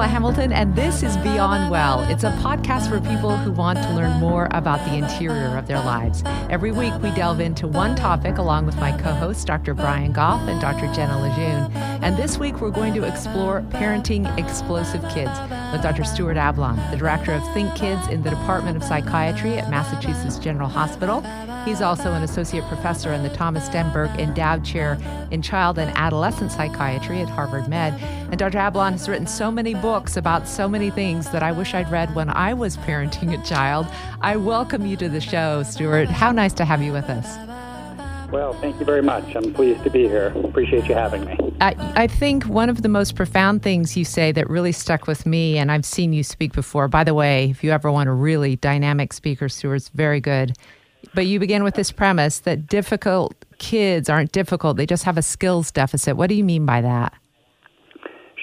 Sheila Hamilton, and this is Beyond Well. It's a podcast for people who want to learn more about the interior of their lives. Every week, we delve into one topic along with my co hosts, Dr. Brian Goff and Dr. Jenna Lejeune. And this week, we're going to explore parenting explosive kids with Dr. Stuart Ablon, the director of Think Kids in the Department of Psychiatry at Massachusetts General Hospital. He's also an associate professor in the Thomas Stemberg Endowed Chair in Child and Adolescent Psychiatry at Harvard Med. And Dr. Ablon has written so many books about so many things that I wish I'd read when I was parenting a child. I welcome you to the show, Stuart. How nice to have you with us. Well, thank you very much. I'm pleased to be here. Appreciate you having me. I, I think one of the most profound things you say that really stuck with me, and I've seen you speak before. By the way, if you ever want a really dynamic speaker, Stuart's very good. But you begin with this premise that difficult kids aren't difficult, they just have a skills deficit. What do you mean by that?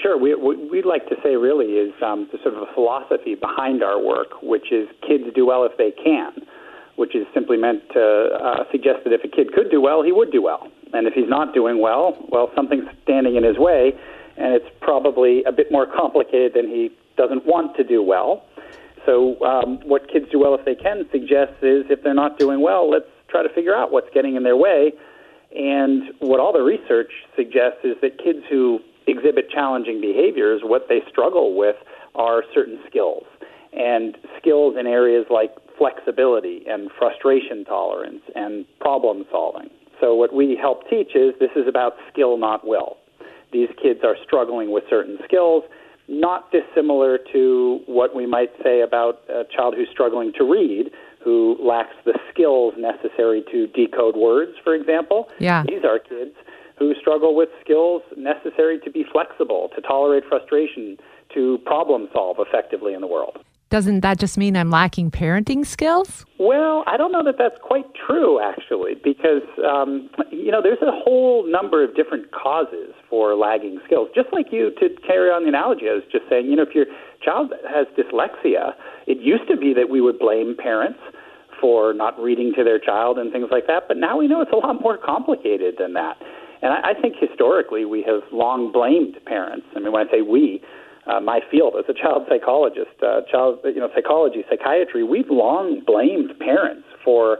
Sure. We, what we'd like to say really is um, the sort of a philosophy behind our work, which is kids do well if they can, which is simply meant to uh, suggest that if a kid could do well, he would do well. And if he's not doing well, well, something's standing in his way, and it's probably a bit more complicated than he doesn't want to do well. So, um, what kids do well if they can suggests is if they're not doing well, let's try to figure out what's getting in their way. And what all the research suggests is that kids who exhibit challenging behaviors, what they struggle with are certain skills. And skills in areas like flexibility and frustration tolerance and problem solving. So, what we help teach is this is about skill, not will. These kids are struggling with certain skills, not dissimilar to what we might say about a child who's struggling to read, who lacks the skills necessary to decode words, for example. Yeah. These are kids who struggle with skills necessary to be flexible, to tolerate frustration, to problem solve effectively in the world. Doesn't that just mean I'm lacking parenting skills? Well, I don't know that that's quite true, actually, because, um, you know, there's a whole number of different causes for lagging skills. Just like you, to carry on the analogy, I was just saying, you know, if your child has dyslexia, it used to be that we would blame parents for not reading to their child and things like that, but now we know it's a lot more complicated than that. And I, I think historically we have long blamed parents. I mean, when I say we, uh, my field as a child psychologist, uh, child you know psychology, psychiatry, we've long blamed parents for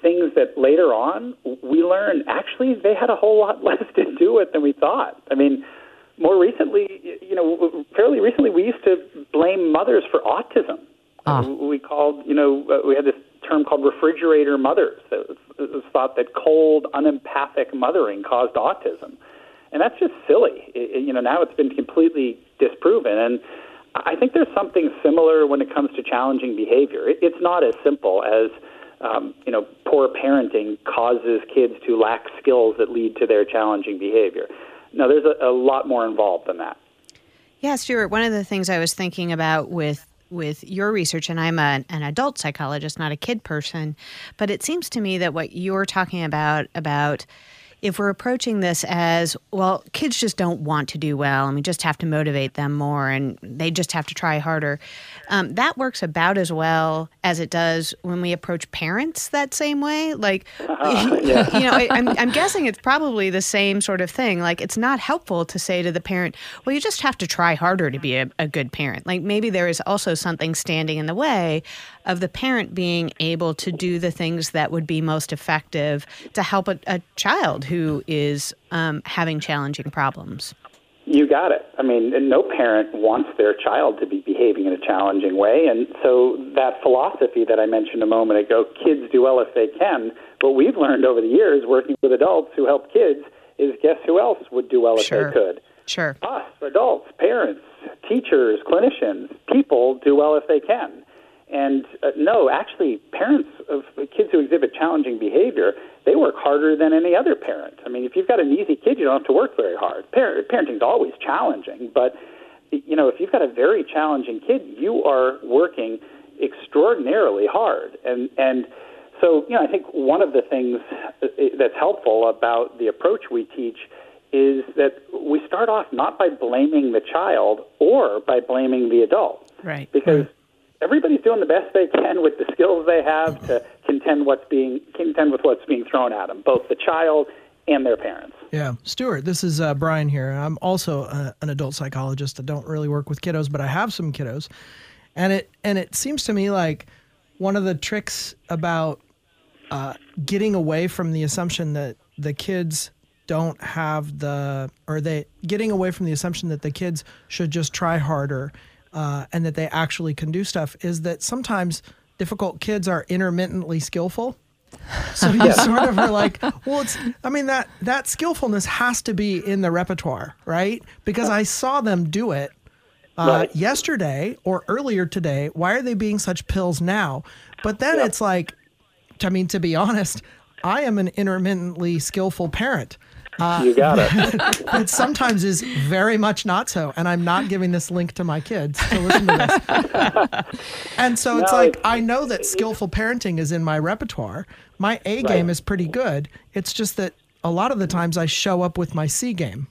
things that later on we learn actually they had a whole lot less to do with than we thought. I mean, more recently, you know, fairly recently, we used to blame mothers for autism. Ah. We called, you know, uh, we had this term called refrigerator mothers. It was, it was thought that cold, unempathic mothering caused autism, and that's just silly. It, you know, now it's been completely disproven, and I think there's something similar when it comes to challenging behavior. It, it's not as simple as um, you know, poor parenting causes kids to lack skills that lead to their challenging behavior. No, there's a, a lot more involved than that. Yeah, Stuart, one of the things I was thinking about with with your research and I'm a, an adult psychologist, not a kid person, but it seems to me that what you're talking about about if we're approaching this as well kids just don't want to do well and we just have to motivate them more and they just have to try harder um, that works about as well as it does when we approach parents that same way. Like you know I, I'm, I'm guessing it's probably the same sort of thing. Like it's not helpful to say to the parent well you just have to try harder to be a, a good parent. Like maybe there is also something standing in the way of the parent being able to do the things that would be most effective to help a, a child who is um, having challenging problems. You got it. I mean, no parent wants their child to be behaving in a challenging way. And so that philosophy that I mentioned a moment ago, kids do well if they can, what we've learned over the years working with adults who help kids is guess who else would do well if Sure. they could? Sure. us, adults, parents, teachers, clinicians, people do well if they can. And uh, no, actually, parents of kids who exhibit challenging behavior, they work harder than any other parent. I mean, if you've got an easy kid, you don't have to work very hard. Par- parenting's always challenging, but you know, if you've got a very challenging kid, you are working extraordinarily hard. And and so, you know, I think one of the things uh, that's helpful about the approach we teach is that we start off not by blaming the child or by blaming the adult Right. because everybody's doing the best they can with the skills they have to contend what's being contend with what's being thrown at them, both the child and their parents. Yeah, Stuart, this is uh, Brian here. I'm also a, an adult psychologist. I don't really work with kiddos, but I have some kiddos, and it and it seems to me like one of the tricks about uh, getting away from the assumption that the kids don't have the or they getting away from the assumption that the kids should just try harder uh, and that they actually can do stuff is that sometimes difficult kids are intermittently skillful so you sort of are like, well, it's. I mean that that skillfulness has to be in the repertoire, right? Because I saw them do it uh, Right. yesterday or earlier today. Why are they being such pills now? But then Yeah. it's like, I mean, to be honest, I am an intermittently skillful parent. Uh, You got it. That sometimes is very much not so, and I'm not giving this link to my kids to listen to this. and so it's No, like it's- I know that skillful parenting is in my repertoire. My A Right. game is pretty good. It's just that a lot of the times I show up with my C game.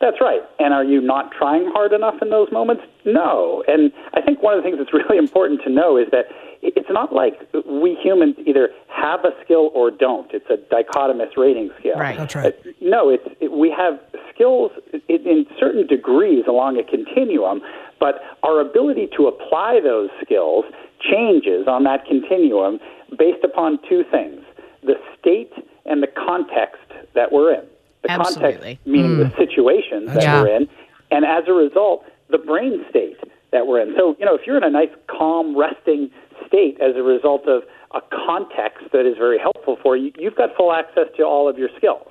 That's right. And are you not trying hard enough in those moments? No. And I think one of the things that's really important to know is that it- it's not like we humans either have a skill or don't. It's a dichotomous rating scale. Right. That's right. Uh, No, it's it, we have skills in, in certain degrees along a continuum, but our ability to apply those skills changes on that continuum based upon two things: the state and the context that we're in. The Absolutely. context meaning the situations that Yeah. we're in, and as a result, the brain state that we're in. So, you know, if you're in a nice, calm, resting state as a result of a context that is very helpful for you, you've got full access to all of your skills.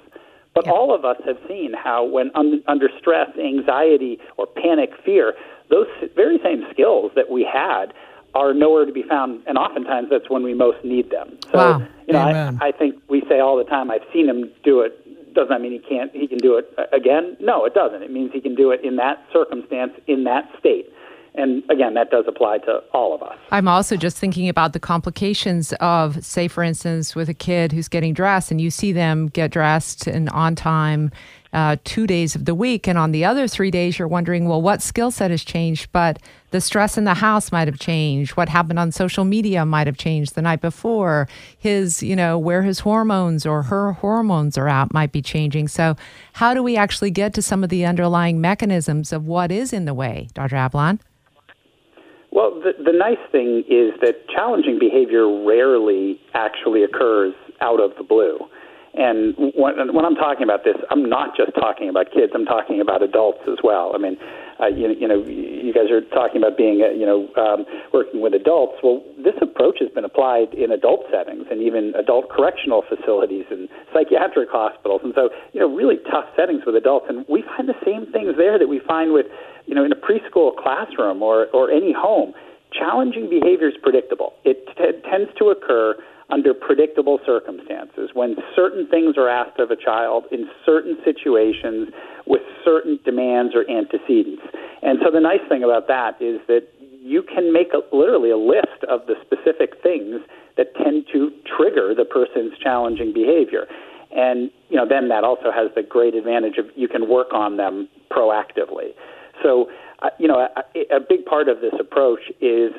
But all of us have seen how, when un- under stress, anxiety, or panic, fear, those very same skills that we had are nowhere to be found, and oftentimes that's when we most need them. So, Wow. you know. I, I think we say all the time, "I've seen him do it." Doesn't that mean he can't? He can do it again? No, it doesn't. It means he can do it in that circumstance, in that state. And again, that does apply to all of us. I'm also just thinking about the complications of, say, for instance, with a kid who's getting dressed and you see them get dressed and on time uh, two days of the week. And on the other three days, you're wondering, well, what skill set has changed? But the stress in the house might have changed. What happened on social media might have changed the night before. His, you know, where his hormones or her hormones are at might be changing. So, how do we actually get to some of the underlying mechanisms of what is in the way, Dr. Ablon? Well, the, the nice thing is that challenging behavior rarely actually occurs out of the blue. And when, when I'm talking about this, I'm not just talking about kids. I'm talking about adults as well. I mean, uh, you, you know, you guys are talking about being, uh, you know, um, working with adults. Well, this approach has been applied in adult settings and even adult correctional facilities and psychiatric hospitals. And so, you know, really tough settings with adults. And we find the same things there that we find with, you know, in a preschool classroom or, or any home. Challenging behavior is predictable. It t- tends to occur under predictable circumstances when certain things are asked of a child in certain situations with certain demands or antecedents. And so the nice thing about that is that you can make a, literally a list of the specific things that tend to trigger the person's challenging behavior. And you know, then that also has the great advantage of you can work on them proactively. So, uh, you know, a, a big part of this approach is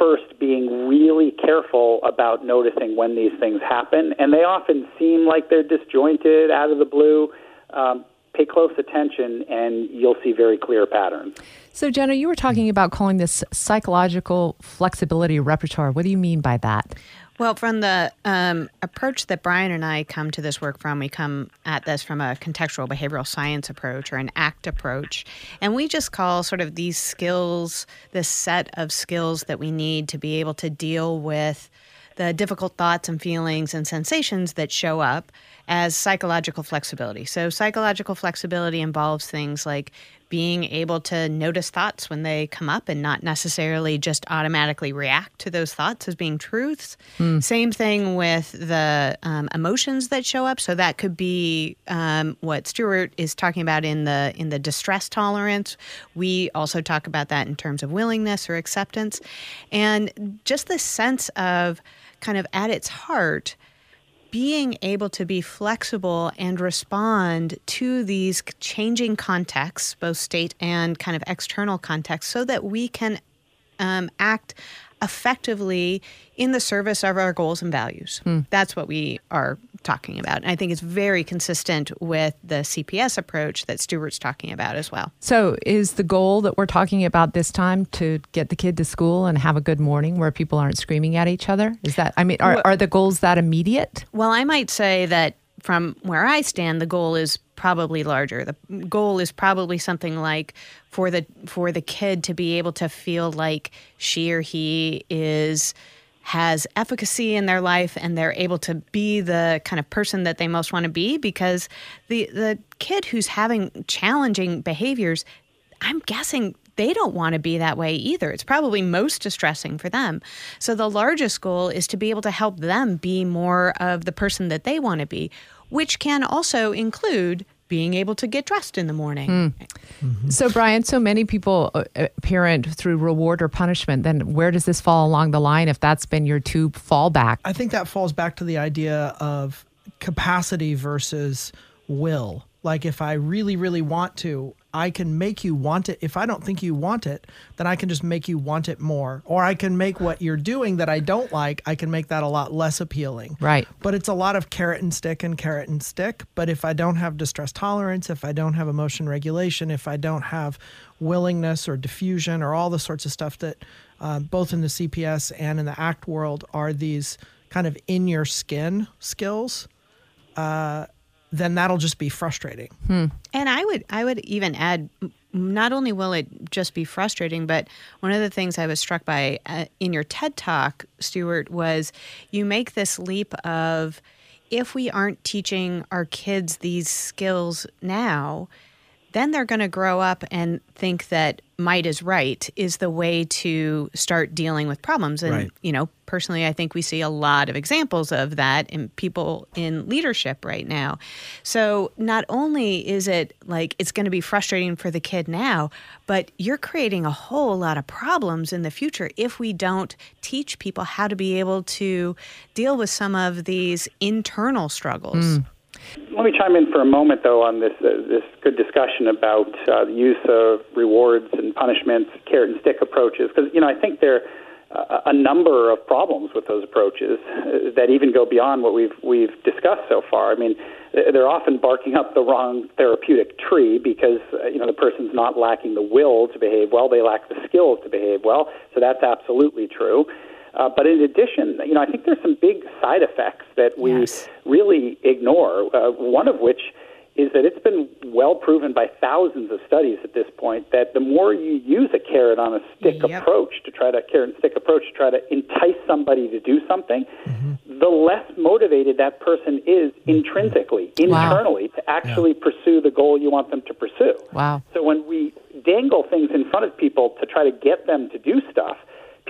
first being really careful about noticing when these things happen, and they often seem like they're disjointed, out of the blue. Um, pay close attention, and you'll see very clear patterns. So, Jenna, you were talking about calling this psychological flexibility repertoire. What do you mean by that? Well, from the um, approach that Brian and I come to this work from, we come at this from a contextual behavioral science approach or an ACT approach. And we just call sort of these skills, this set of skills that we need to be able to deal with the difficult thoughts and feelings and sensations that show up as psychological flexibility. So, psychological flexibility involves things like being able to notice thoughts when they come up and not necessarily just automatically react to those thoughts as being truths. Same thing with the um, emotions that show up. So that could be um, what Stuart is talking about in the in the distress tolerance. We also talk about that in terms of willingness or acceptance, and just the sense of kind of at its heart being able to be flexible and respond to these changing contexts, both state and kind of external contexts, so that we can um, act effectively in the service of our goals and values. That's what we are talking about. And I think it's very consistent with the CPS approach that Stuart's talking about as well. So, is the goal that we're talking about this time to get the kid to school and have a good morning where people aren't screaming at each other? Is that, I mean, are, are the goals that immediate? Well, I might say that from where I stand, the goal is probably larger. The goal is probably something like for the for the kid to be able to feel like she or he is has efficacy in their life and they're able to be the kind of person that they most want to be because the the kid who's having challenging behaviors I'm guessing they don't want to be that way either. It's probably most distressing for them. So the largest goal is to be able to help them be more of the person that they want to be, which can also include being able to get dressed in the morning. Mm. Mm-hmm. So, Brian, so many people uh, uh, parent through reward or punishment. Then, where does this fall along the line if that's been your two fallback? I think that falls back to the idea of capacity versus will. Like, if I really, really want to, I can make you want it. If I don't think you want it, then I can just make you want it more. Or I can make what you're doing that I don't like, I can make that a lot less appealing. Right. But it's a lot of carrot and stick and carrot and stick. But if I don't have distress tolerance, if I don't have emotion regulation, if I don't have willingness or defusion or all the sorts of stuff that uh, both in the CPS and in the ACT world are these kind of in your skin skills. Uh, then that'll just be frustrating. Hmm. And I would I would even add not only will it just be frustrating, but one of the things I was struck by uh, in your TED talk, Stuart, was you make this leap of if we aren't teaching our kids these skills now, then they're going to grow up and think that might is right is the way to start dealing with problems. And, right. you know, personally, I think we see a lot of examples of that in people in leadership right now. So not only is it like it's going to be frustrating for the kid now, but you're creating a whole lot of problems in the future if we don't teach people how to be able to deal with some of these internal struggles. Mm. Let me chime in for a moment, though, on this uh, this good discussion about uh, the use of rewards and punishments, carrot and stick approaches, because you know I think there are a number of problems with those approaches uh, that even go beyond what we've we've discussed so far. I mean, they're often barking up the wrong therapeutic tree because uh, you know the person's not lacking the will to behave well; they lack the skills to behave well. So that's absolutely true. Uh, but in addition, you know, I think there's some big side effects that we yes. really ignore. Uh, one of which is that it's been well proven by thousands of studies at this point that the more you use a carrot on a stick yep. approach to try to carrot and stick approach to try to entice somebody to do something, mm-hmm. the less motivated that person is intrinsically, internally, wow. to actually yeah. pursue the goal you want them to pursue. Wow. So when we dangle things in front of people to try to get them to do stuff,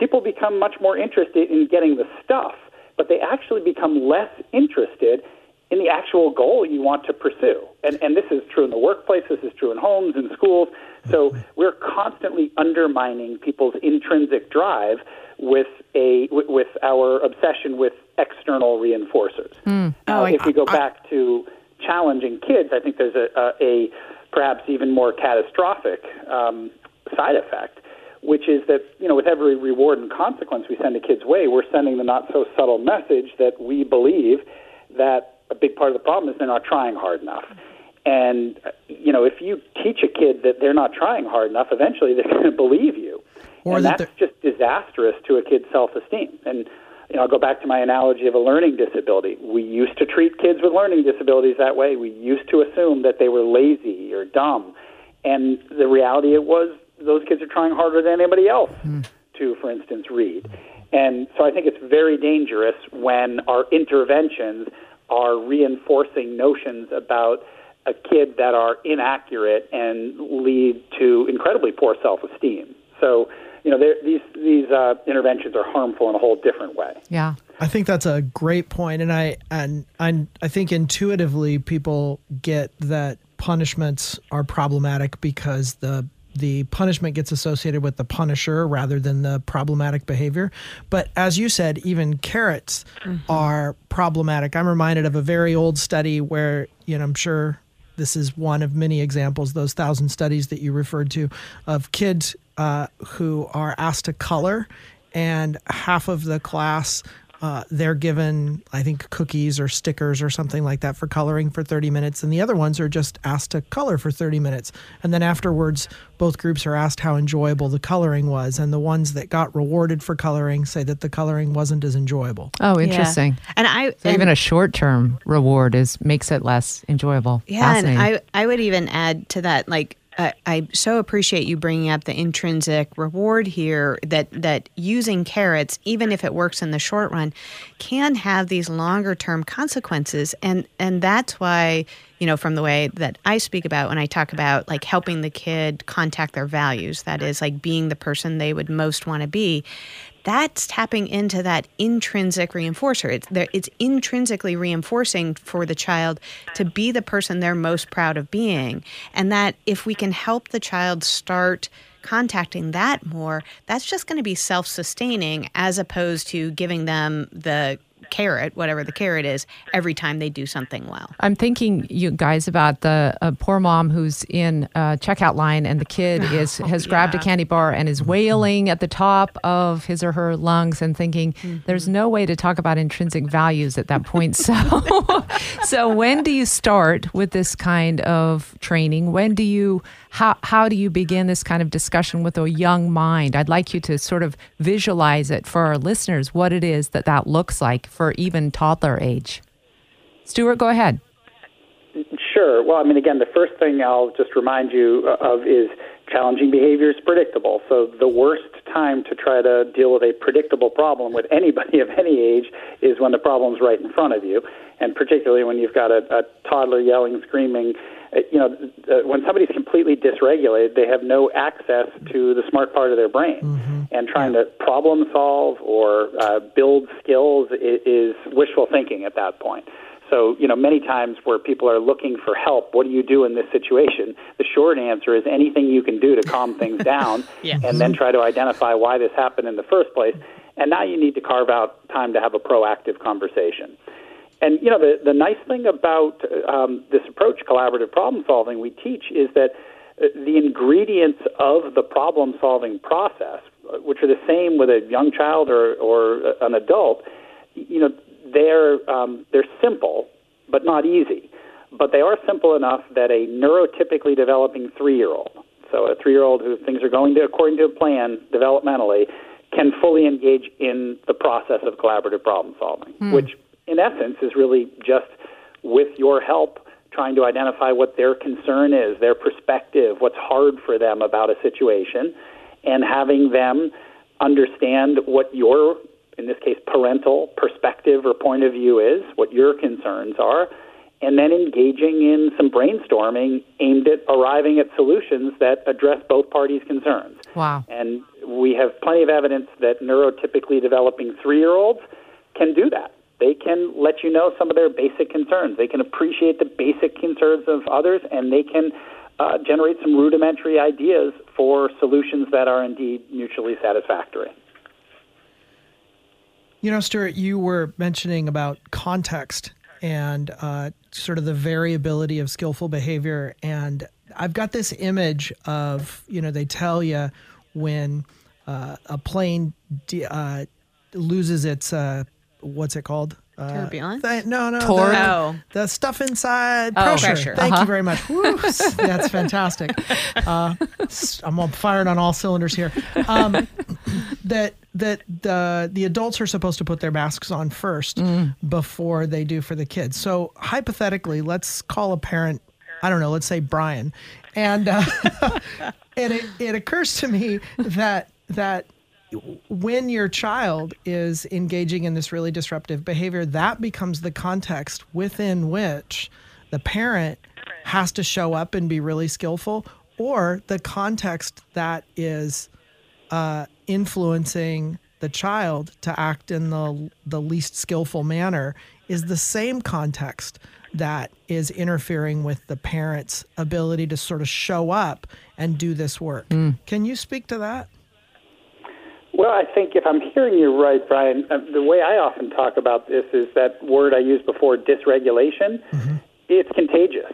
people become much more interested in getting the stuff, but they actually become less interested in the actual goal you want to pursue. And, and this is true in the workplace, this is true in homes and schools. So we're constantly undermining people's intrinsic drive with a with our obsession with external reinforcers. Mm. Oh, if we go I, back to challenging kids, I think there's a, a, a perhaps even more catastrophic um, side effect which is that you know with every reward and consequence we send a kid's way, we're sending the not so subtle message that we believe that a big part of the problem is they're not trying hard enough. And uh, you know, if you teach a kid that they're not trying hard enough, eventually they're going to believe you, or and that that's just disastrous to a kid's self-esteem. And you know, I'll go back to my analogy of a learning disability. We used to treat kids with learning disabilities that way. We used to assume that they were lazy or dumb, and the reality it was those kids are trying harder than anybody else mm. to, for instance, read. And so I think it's very dangerous when our interventions are reinforcing notions about a kid that are inaccurate and lead to incredibly poor self-esteem. So, you know, these these uh, interventions are harmful in a whole different way. Yeah, I think that's a great point, and I and I, I think intuitively people get that punishments are problematic because the the punishment gets associated with the punisher rather than the problematic behavior. But as you said, even carrots mm-hmm. are problematic. I'm reminded of a very old study where, you know, I'm sure this is one of many examples, those thousand studies that you referred to, of kids uh, who are asked to color, and half of the class uh, they're given, I think, cookies or stickers or something like that for coloring for 30 minutes, and the other ones are just asked to color for 30 minutes. And then afterwards, both groups are asked how enjoyable the coloring was, and the ones that got rewarded for coloring say that the coloring wasn't as enjoyable. Oh, interesting. Yeah. And I So and, even a short-term reward is makes it less enjoyable. yeah, and I I would even add to that like. I, I so appreciate you bringing up the intrinsic reward here that that using carrots, even if it works in the short run, can have these longer term consequences, and and that's why you know from the way that I speak about when I talk about like helping the kid contact their values, that is like being the person they would most want to be that's tapping into that intrinsic reinforcer. It's it's intrinsically reinforcing for the child to be the person they're most proud of being, and that if we can help the child start contacting that more, that's just going to be self-sustaining as opposed to giving them the carrot, whatever the carrot is, every time they do something well. I'm thinking, you guys, about the uh, poor mom who's in a checkout line, and the kid is has grabbed a candy bar and is wailing at the top of his or her lungs, and thinking, "There's no way to talk about intrinsic values at that point." So, so when do you start with this kind of training? When do you how how do you begin this kind of discussion with a young mind? I'd like you to sort of visualize it for our listeners what it is that that looks like for even toddler age. Stuart, go ahead. Sure. Well, I mean, again, the first thing I'll just remind you uh, of is challenging behavior is predictable. So the worst time to try to deal with a predictable problem with anybody of any age is when the problem's right in front of you, and particularly when you've got a, a toddler yelling, screaming. Uh, You know, uh, when somebody's completely dysregulated, they have no access to the smart part of their brain, and trying to problem solve or uh, build skills is wishful thinking at that point. So, you know, many times where people are looking for help, what do you do in this situation? The short answer is anything you can do to calm things down Yes. and then try to identify why this happened in the first place. And now you need to carve out time to have a proactive conversation. And, you know, the, the nice thing about um, this approach, collaborative problem solving, we teach is that uh, the ingredients of the problem solving process, uh, which are the same with a young child or, or an adult, you know, they're um, they're simple but not easy. But they are simple enough that a neurotypically developing three-year-old, so a three-year-old who things are going to according to a plan developmentally, can fully engage in the process of collaborative problem solving, which in essence is really just with your help trying to identify what their concern is, their perspective, what's hard for them about a situation, and having them understand what your in this case, parental perspective or point of view is, what your concerns are, and then engaging in some brainstorming aimed at arriving at solutions that address both parties' concerns. Wow. And we have plenty of evidence that neurotypically developing three year olds can do that. They can let you know some of their basic concerns. They can appreciate the basic concerns of others, and they can uh, generate some rudimentary ideas for solutions that are indeed mutually satisfactory. You know, Stuart, you were mentioning about context and uh, sort of the variability of skillful behavior. And I've got this image of, you know, they tell you when uh, a plane de- uh, loses its, uh, what's it called? Uh, Turbulence? th- no, no. Torque? The, Oh. the stuff inside Oh, pressure. pressure. Thank Uh-huh. you very much. Woo, that's fantastic. Uh, s- I'm all firing on all cylinders here. Um, that that the the adults are supposed to put their masks on first before they do for the kids. So hypothetically, let's call a parent. I don't know. Let's say Brian, and uh, and it, it occurs to me that that when your child is engaging in this really disruptive behavior, that becomes the context within which the parent has to show up and be really skillful, or the context that is uh, influencing the child to act in the the least skillful manner is the same context that is interfering with the parent's ability to sort of show up and do this work. Can you speak to that? Well, I think if I'm hearing you right, Brian, uh, the way I often talk about this is that word I used before, dysregulation. It's contagious.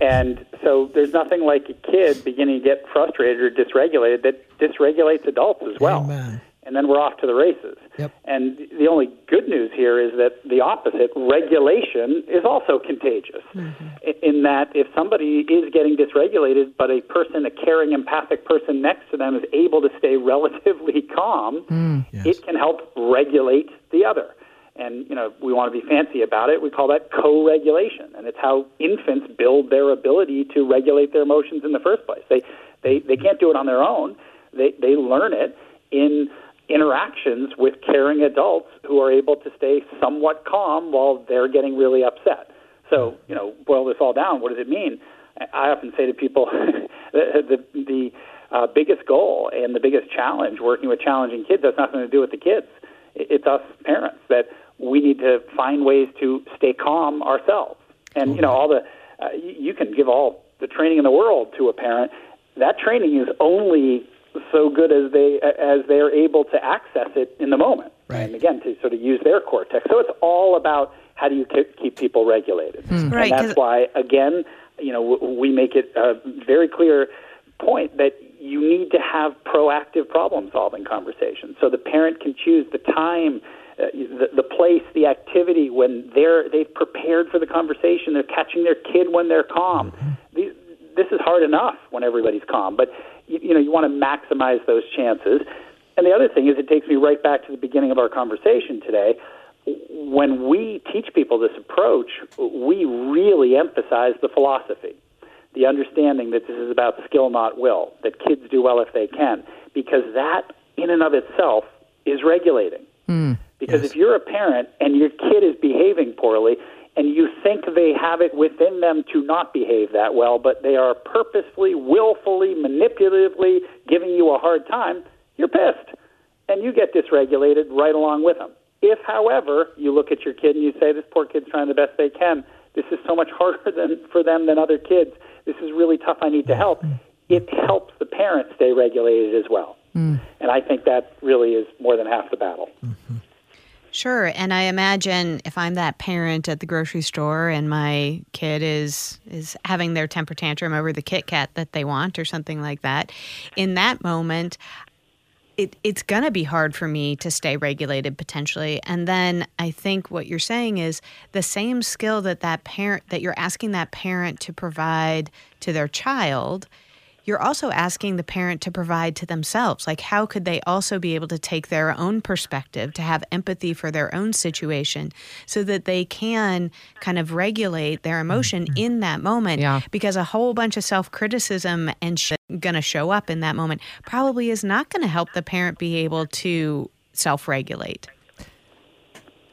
And so there's nothing like a kid beginning to get frustrated or dysregulated that dysregulates adults as well. Amen. And then we're off to the races. Yep. And the only good news here is that the opposite, regulation, is also contagious. Mm-hmm. In that, if somebody is getting dysregulated, but a person, a caring, empathic person next to them is able to stay relatively calm, mm, yes. it can help regulate the other. And you know, we want to be fancy about it. We call that co-regulation, and it's how infants build their ability to regulate their emotions in the first place. They they they can't do it on their own. They they learn it in interactions with caring adults who are able to stay somewhat calm while they're getting really upset. So, you know, boil this all down, what does it mean? I often say to people the, the, the uh, biggest goal and the biggest challenge working with challenging kids has nothing to do with the kids. It's us parents that we need to find ways to stay calm ourselves. And, you know, all the, uh, you can give all the training in the world to a parent. That training is only so good as they as they're able to access it in the moment. Right. And again, to sort of use their cortex. So it's all about how do you keep people regulated. Mm. Right, and that's why, again, you know, we make it a very clear point that you need to have proactive problem solving conversations. So the parent can choose the time. Uh, the, the place, the activity when they're they've prepared for the conversation, they're catching their kid when they're calm. Mm-hmm. These, this is hard enough when everybody's calm, but you, you know, you want to maximize those chances. And the other thing is, it takes me right back to the beginning of our conversation today. When we teach people this approach, we really emphasize the philosophy, the understanding that this is about skill, not will, that kids do well if they can, because that in and of itself is regulating. Mm, because yes. if you're a parent and your kid is behaving poorly, and you think they have it within them to not behave that well, but they are purposefully, willfully, manipulatively giving you a hard time, you're pissed. And you get dysregulated right along with them. If, however, you look at your kid and you say, this poor kid's trying the best they can, this is so much harder than, for them than other kids, this is really tough, I need to help, it helps the parent stay regulated as well. Mm. And I think that really is more than half the battle. Mm-hmm. Sure, and I imagine if I'm that parent at the grocery store and my kid is is having their temper tantrum over the Kit Kat that they want or something like that, in that moment, it, it's going to be hard for me to stay regulated potentially. And then I think what you're saying is the same skill that that parent that you're asking that parent to provide to their child you're also asking the parent to provide to themselves. Like, how could they also be able to take their own perspective, to have empathy for their own situation, so that they can kind of regulate their emotion mm-hmm. in that moment? Yeah. Because a whole bunch of self criticism and sh- going to show up in that moment probably is not going to help the parent be able to self regulate.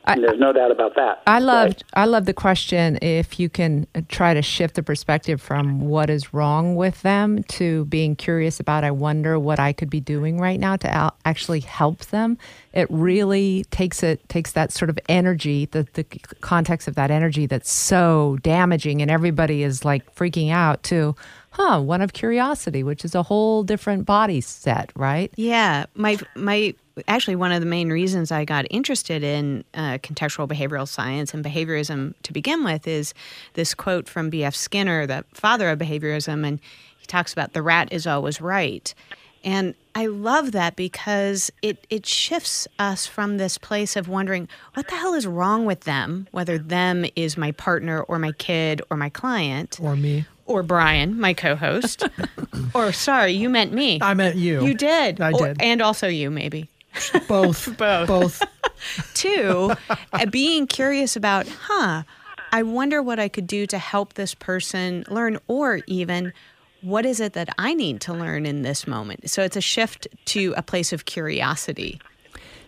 I, There's no doubt about that. I love right? I love the question if you can try to shift the perspective from what is wrong with them to being curious about I wonder what I could be doing right now to actually help them. It really takes it takes that sort of energy, the the context of that energy that's so damaging and everybody is like freaking out to huh, one of curiosity, which is a whole different body set, right? Yeah, my my actually one of the main reasons I got interested in uh, contextual behavioral science and behaviorism to begin with is this quote from B.F. Skinner, the father of behaviorism, and he talks about the rat is always right. And I love that because it, it shifts us from this place of wondering what the hell is wrong with them, whether them is my partner or my kid or my client. Or me. Or Brian, my co host. or sorry, you meant me. I meant you. You did. I or, did. And also you, maybe. Both. Both. Both. Two, uh, being curious about, huh, I wonder what I could do to help this person learn, or even what is it that I need to learn in this moment? So it's a shift to a place of curiosity.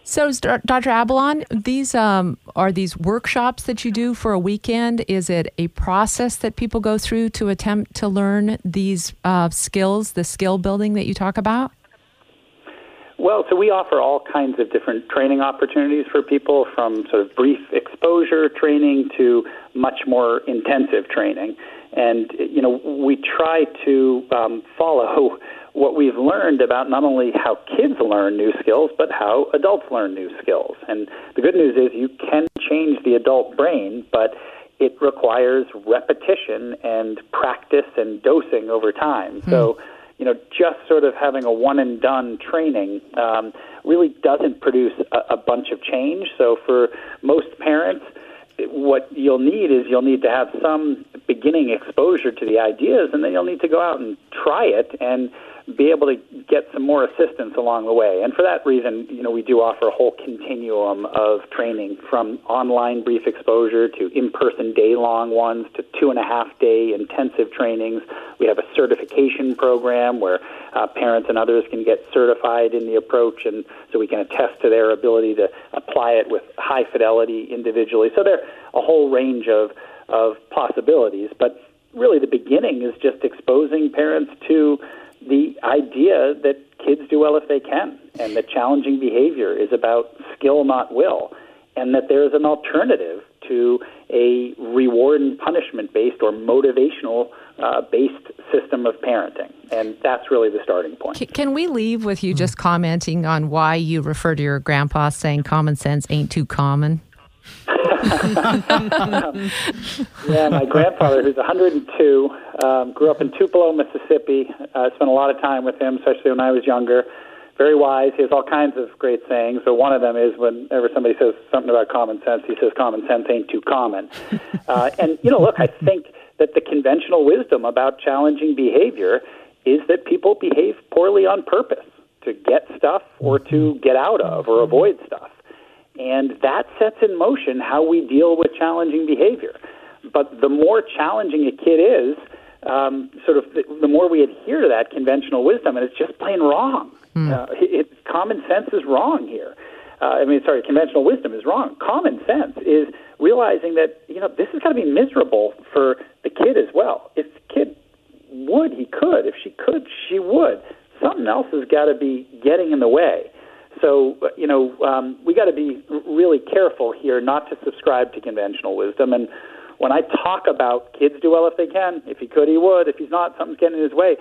So, Dr. Ablon, these um, are these workshops that you do for a weekend. Is it a process that people go through to attempt to learn these uh, skills, the skill building that you talk about? Well, so we offer all kinds of different training opportunities for people from sort of brief exposure training to much more intensive training. And, you know, we try to um, follow what we've learned about not only how kids learn new skills, but how adults learn new skills. And the good news is you can change the adult brain, but it requires repetition and practice and dosing over time. Hmm. So, you know, just sort of having a one and done training um, really doesn't produce a, a bunch of change. So for most parents, what you'll need is you'll need to have some beginning exposure to the ideas, and then you'll need to go out and try it and be able to get some more assistance along the way. And for that reason, you know, we do offer a whole continuum of training from online brief exposure to in-person day-long ones to two and a half day intensive trainings. We have a certification program where uh, parents and others can get certified in the approach, and so we can attest to their ability to apply it with high fidelity individually. So there are a whole range of of possibilities, but really the beginning is just exposing parents to the idea that kids do well if they can, and that challenging behavior is about skill, not will, and that there's an alternative to a reward and punishment based or motivational uh, based system of parenting. And that's really the starting point. Can we leave with you just commenting on why you refer to your grandpa saying common sense ain't too common? yeah, my grandfather, who's 102, um, grew up in Tupelo, Mississippi. I uh, spent a lot of time with him, especially when I was younger. Very wise. He has all kinds of great sayings. So one of them is whenever somebody says something about common sense, he says common sense ain't too common. Uh, and you know, look, I think that the conventional wisdom about challenging behavior is that people behave poorly on purpose to get stuff or to get out of or avoid stuff. And that sets in motion how we deal with challenging behavior. But the more challenging a kid is, um, sort of the, the, more we adhere to that conventional wisdom, and it's just plain wrong. Mm. Uh, it, it, common sense is wrong here. Uh, I mean, sorry, conventional wisdom is wrong. Common sense is realizing that you know this is going to be miserable for the kid as well. If the kid would, he could. If she could, she would. Something else has got to be getting in the way. So, you know, um, we got to be really careful here not to subscribe to conventional wisdom. And when I talk about kids do well if they can, if he could, he would. If he's not, something's getting in his way.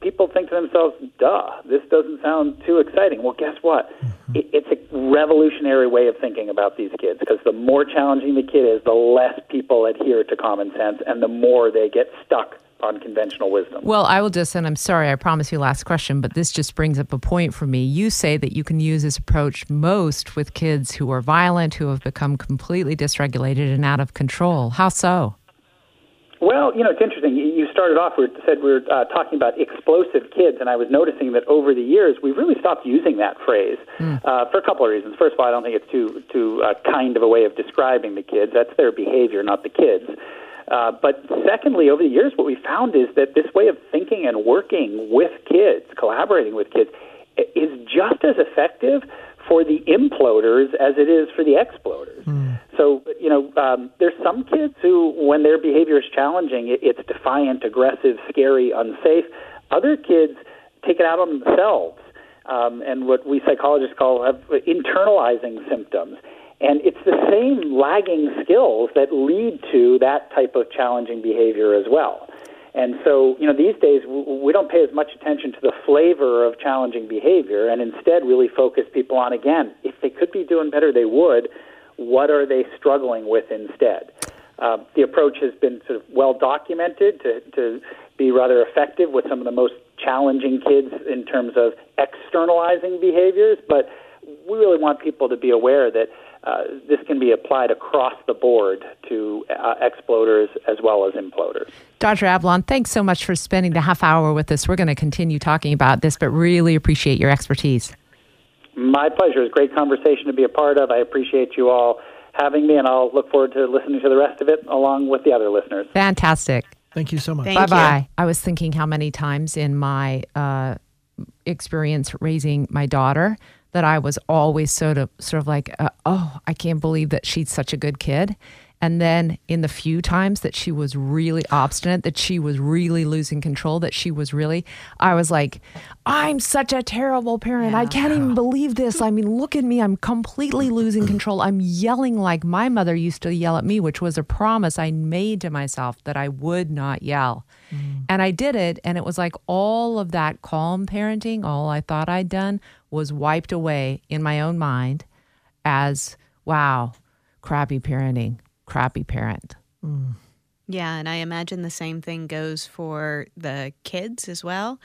People think to themselves, duh, this doesn't sound too exciting. Well, guess what? Mm-hmm. it's a revolutionary way of thinking about these kids because the more challenging the kid is, the less people adhere to common sense and the more they get stuck on conventional wisdom. Well, I will just, and I'm sorry, I promise you last question, but this just brings up a point for me. You say that you can use this approach most with kids who are violent, who have become completely dysregulated and out of control. How so? Well, you know, it's interesting. You started off, we said we were uh, talking about explosive kids, and I was noticing that over the years we've really stopped using that phrase mm. uh, for a couple of reasons. First of all, I don't think it's too too uh, kind of a way of describing the kids. That's their behavior, not the kids. Uh, but secondly, over the years, what we found is that this way of thinking and working with kids, collaborating with kids, is just as effective for the imploders as it is for the exploders. Mm. So, you know, um, there's some kids who, when their behavior is challenging, it, it's defiant, aggressive, scary, unsafe. Other kids take it out on themselves, um, and what we psychologists call have internalizing symptoms. And it's the same lagging skills that lead to that type of challenging behavior as well. And so, you know, these days we don't pay as much attention to the flavor of challenging behavior and instead really focus people on, again, if they could be doing better, they would. What are they struggling with instead? Uh, the approach has been sort of well documented to, to be rather effective with some of the most challenging kids in terms of externalizing behaviors, but we really want people to be aware that uh, this can be applied across the board to uh, exploders as well as imploders. Dr. Ablon, thanks so much for spending the half hour with us. We're going to continue talking about this, but really appreciate your expertise. My pleasure. It's a great conversation to be a part of. I appreciate you all having me, and I'll look forward to listening to the rest of it along with the other listeners. Fantastic. Thank you so much. Bye bye. I was thinking how many times in my uh, experience raising my daughter that I was always sort of sort of like, uh, oh, I can't believe that she's such a good kid. And then in the few times that she was really obstinate, that she was really losing control, that she was really, I was like, I'm such a terrible parent. Yeah. I can't even believe this. I mean, look at me. I'm completely losing control. I'm yelling like my mother used to yell at me, which was a promise I made to myself that I would not yell. Mm. And I did it. And it was like all of that calm parenting, all I thought I'd done was wiped away in my own mind as, wow, crappy parenting, crappy parent. Mm. Yeah, and I imagine the same thing goes for the kids as well.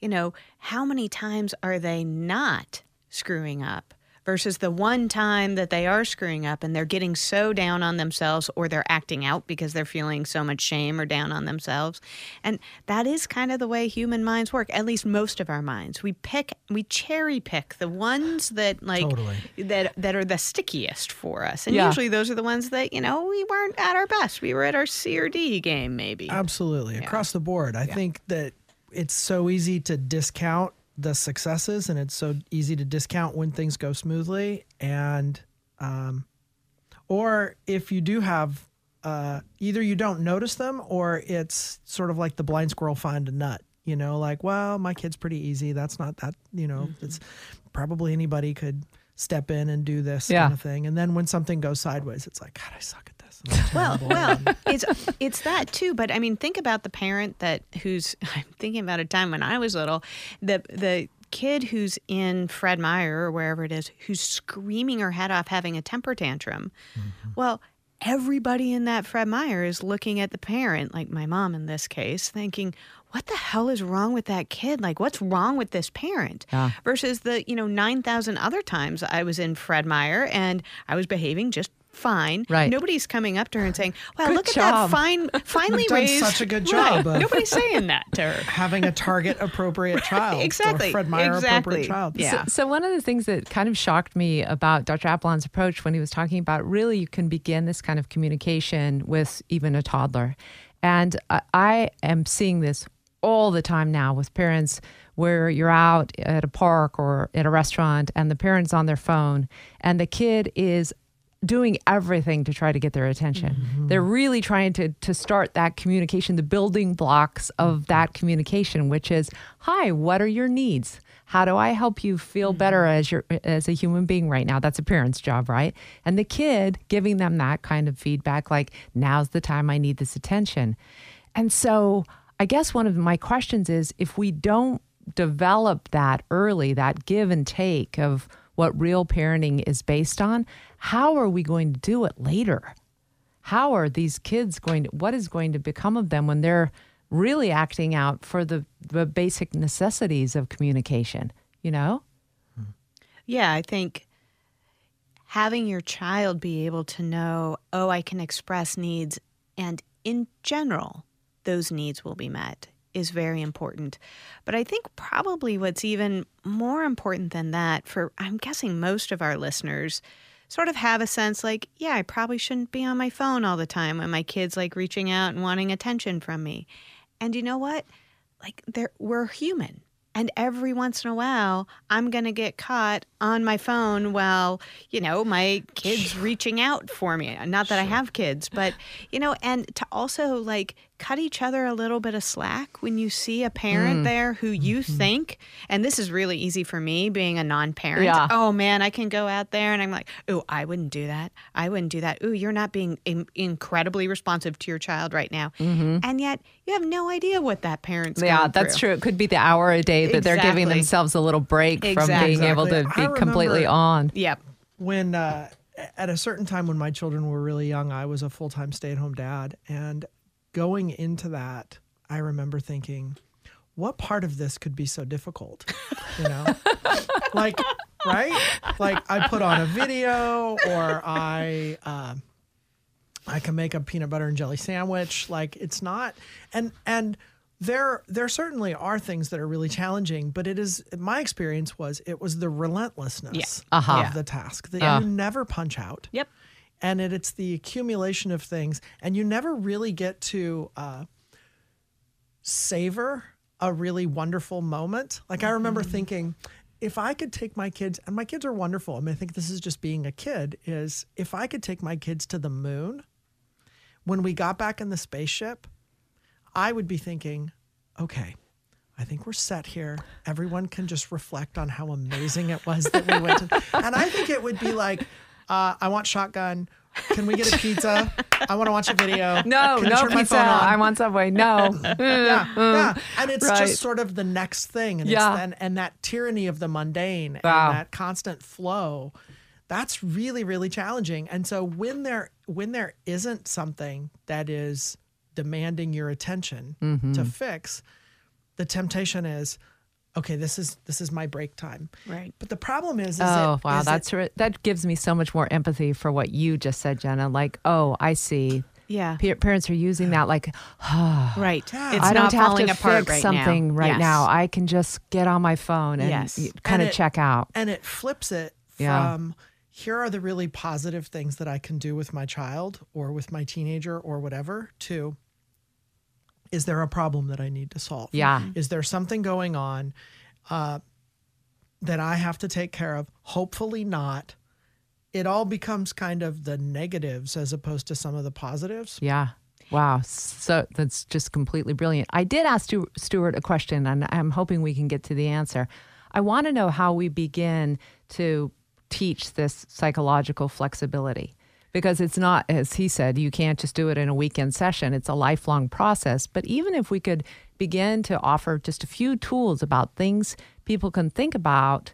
You know, how many times are they not screwing up? Versus the one time that they are screwing up and they're getting so down on themselves or they're acting out because they're feeling so much shame or down on themselves. And that is kind of the way human minds work, at least most of our minds. We pick we cherry pick the ones that like Totally. that that are the stickiest for us. And Yeah. usually those are the ones that, you know, we weren't at our best. We were at our C or D game maybe. Absolutely. Across the board. I think that it's so easy to discount the successes and it's so easy to discount when things go smoothly. And, um, or if you do have, uh, either you don't notice them or it's sort of like the blind squirrel find a nut, you know, like, well, my kid's pretty easy. That's not that, you know, it's probably anybody could step in and do this Yeah. kind of thing. And then when something goes sideways, it's like, God, I suck at this. Well, well, it's it's that too. But I mean, think about the parent that who's. I'm thinking about a time when I was little. The the kid who's in Fred Meyer or wherever it is, who's screaming her head off, having a temper tantrum. Mm-hmm. Well. Everybody in that Fred Meyer is looking at the parent, like my mom in this case, thinking, "What the hell is wrong with that kid? Like, what's wrong with this parent?" Yeah. Versus the, you know, nine thousand other times I was in Fred Meyer and I was behaving just fine. Right. Nobody's coming up to her and saying, "Wow, Good look at that fine, finely You've done raised." such a good job of- Nobody's saying that to her. having a target appropriate child. exactly. Or Fred Meyer Exactly. appropriate child. Yeah. So one of the things that kind of shocked me about Dr. Ablon's approach when he was talking about really you can begin this kind of communication with even a toddler. And I, I am seeing this all the time now with parents where you're out at a park or at a restaurant and the parent's on their phone and the kid is doing everything to try to get their attention. Mm-hmm. They're really trying to to start that communication, the building blocks of mm-hmm. that communication, which is, "Hi, what are your needs? How do I help you feel mm-hmm. better as your as a human being right now?" That's a parent's job, right? And the kid giving them that kind of feedback like, "Now's the time I need this attention." And so, I guess one of my questions is if we don't develop that early, that give and take of what real parenting is based on, how are we going to do it later? How are these kids going to, what is going to become of them when they're really acting out for the, the basic necessities of communication, you know? Yeah, I think having your child be able to know, oh, I can express needs, and in general, those needs will be met is very important. But I think probably what's even more important than that for, I'm guessing most of our listeners sort of have a sense like, yeah, I probably shouldn't be on my phone all the time when my kid's like reaching out and wanting attention from me. And you know what? Like, there, we're human. And every once in a while, I'm going to get caught on my phone while, you know, my kid's reaching out for me. Not that I have kids, but, you know, and to also like cut each other a little bit of slack when you see a parent mm. there who you mm-hmm. think, and this is really easy for me being a non parent. Yeah. Oh man, I can go out there and I'm like, oh, I wouldn't do that. I wouldn't do that. Ooh, you're not being in- incredibly responsive to your child right now. Mm-hmm. And yet you have no idea what that parent's Yeah, going that's through. true. It could be the hour a day that they're giving themselves a little break from Exactly. being able to Exactly. be I completely on. Yep. When uh, at a certain time when my children were really young, I was a full time stay at home dad. And going into that, I remember thinking, what part of this could be so difficult? You know? like, right? Like I put on a video or I. Um, I can make a peanut butter and jelly sandwich. Like it's not, and and there there certainly are things that are really challenging, but it is my experience was it was the relentlessness Uh-huh. of the task that Uh. you never punch out. Yep. And it, it's the accumulation of things, and you never really get to uh, savor a really wonderful moment. Like I remember thinking, if I could take my kids, and my kids are wonderful. I mean, I think this is just being a kid. Is if I could take my kids to the moon, when we got back in the spaceship, I would be thinking, okay, I think we're set here. Everyone can just reflect on how amazing it was that we went to. And I think it would be like, uh, I want shotgun. Can we get a pizza? I want to watch a video. No, Can no pizza. I want Subway. No. yeah, yeah. And it's Right. just sort of the next thing. And, Yeah. it's then, and that tyranny of the mundane Wow. and that constant flow, that's really, really challenging. And so when there when there isn't something that is demanding your attention Mm-hmm. to fix, the temptation is, okay, this is this is my break time. Right. But the problem is, is Oh it- wow, is that's it, re- that gives me so much more empathy for what you just said, Jenna. Like, oh, I see. Yeah. Pa- parents are using that like, Right. Yeah. It's I don't not have falling to apart fix right something now. right Yes. now. I can just get on my phone and Yes. kind And of it- check out. and it flips it Yeah. from here are the really positive things that I can do with my child or with my teenager or whatever to is there a problem that I need to solve? Yeah. Is there something going on uh, that I have to take care of? Hopefully not. It all becomes kind of the negatives as opposed to some of the positives. Yeah. Wow. So that's just completely brilliant. I did ask Stu- Stuart a question, and I'm hoping we can get to the answer. I want to know how we begin to teach this psychological flexibility because it's not, as he said, you can't just do it in a weekend session. It's a lifelong process. But even if we could begin to offer just a few tools about things people can think about,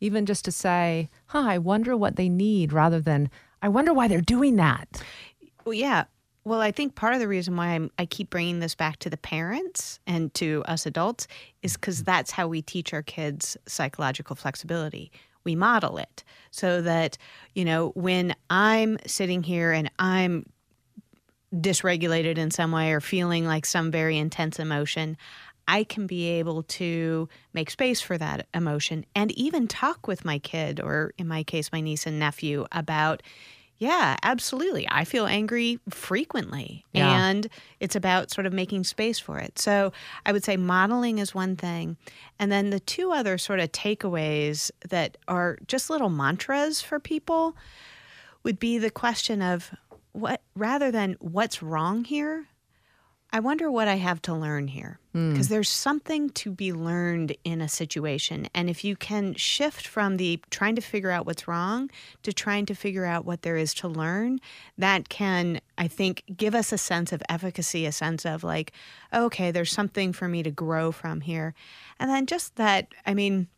even just to say, huh, I wonder what they need rather than, I wonder why they're doing that. Well, yeah. Well, I think part of the reason why I'm, I keep bringing this back to the parents and to us adults is because mm-hmm. that's how we teach our kids psychological flexibility. We model it so that, you know, when I'm sitting here and I'm dysregulated in some way or feeling like some very intense emotion, I can be able to make space for that emotion and even talk with my kid, or in my case, my niece and nephew, about, yeah, absolutely. I feel angry frequently. Yeah. And it's about sort of making space for it. So I would say modeling is one thing. And then the two other sort of takeaways that are just little mantras for people would be the question of what rather than what's wrong here i wonder what i have to learn here because mm. there's something to be learned in a situation and if you can shift from the trying to figure out what's wrong to trying to figure out what there is to learn that can i think give us a sense of efficacy a sense of like okay there's something for me to grow from here and then just that i mean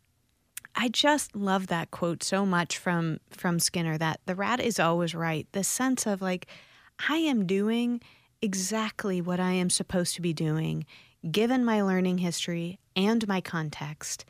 I just love that quote so much from from Skinner that the rat is always right. The sense of like I am doing exactly what I am supposed to be doing given my learning history and my context.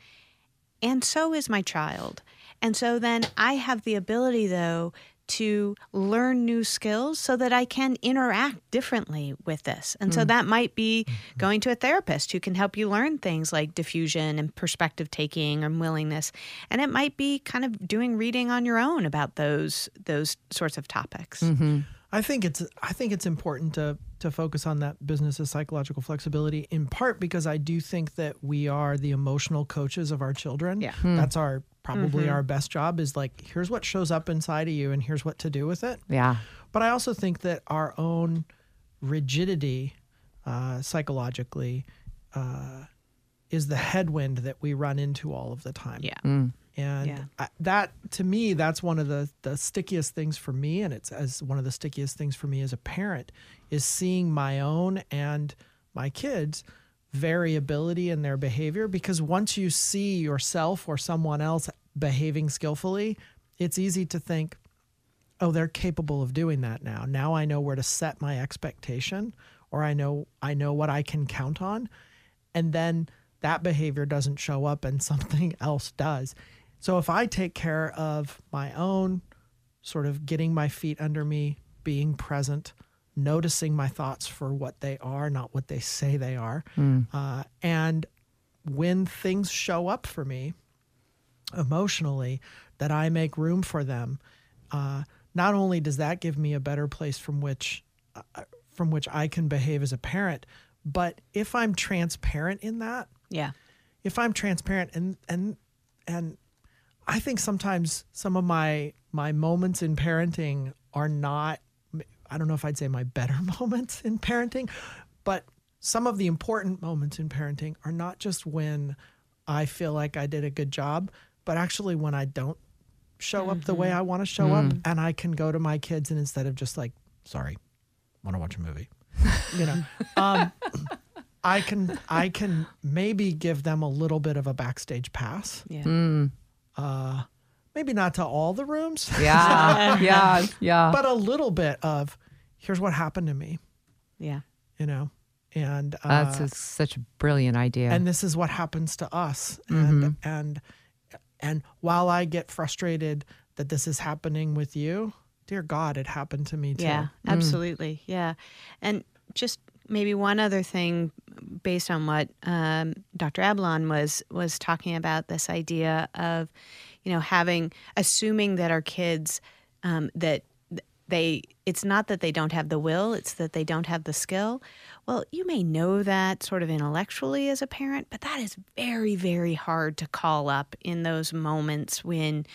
And so is my child. And so then I have the ability though to learn new skills so that I can interact differently with this. And so mm. that might be mm-hmm. going to a therapist who can help you learn things like defusion and perspective taking and willingness. And it might be kind of doing reading on your own about those those sorts of topics. Mm-hmm. I think it's I think it's important to to focus on that business of psychological flexibility in part because I do think that we are the emotional coaches of our children. Yeah. That's our probably our best job is like here's what shows up inside of you and here's what to do with it. Yeah. But I also think that our own rigidity uh, psychologically uh, is the headwind that we run into all of the time. Yeah. And Yeah. I, that, to me, that's one of the, the stickiest things for me. And it's as one of the stickiest things for me as a parent is seeing my own and my kids' variability in their behavior. Because once you see yourself or someone else behaving skillfully, it's easy to think, oh, they're capable of doing that now. Now I know where to set my expectation or I know I know what I can count on. And then that behavior doesn't show up and something else does. So if I take care of my own sort of getting my feet under me, being present, noticing my thoughts for what they are, not what they say they are, uh, and when things show up for me emotionally, that I make room for them. Uh, not only does that give me a better place from which uh, from which I can behave as a parent, but if I'm transparent in that, Yeah. if I'm transparent and and and I think sometimes some of my my moments in parenting are not I don't know if I'd say my better moments in parenting, but some of the important moments in parenting are not just when I feel like I did a good job, but actually when I don't show up the way mm-hmm. I want to show up mm. and I can go to my kids and instead of just like, sorry, want to watch a movie. You know, um, I can I can maybe give them a little bit of a backstage pass. Yeah. Mm. Uh, maybe not to all the rooms, Yeah. yeah. Yeah. but a little bit of here's what happened to me. Yeah. you know, and uh, That's a, such a brilliant idea. and this is what happens to us and and and while i get frustrated that this is happening with you dear god it happened to me too Yeah, absolutely. Yeah. And just maybe one other thing based on what um, Dr. Ablon was was talking about this idea of, you know, having assuming that our kids um, that they it's not that they don't have the will, it's that they don't have the skill. Well, you may know that sort of intellectually as a parent, but that is very, very hard to call up in those moments when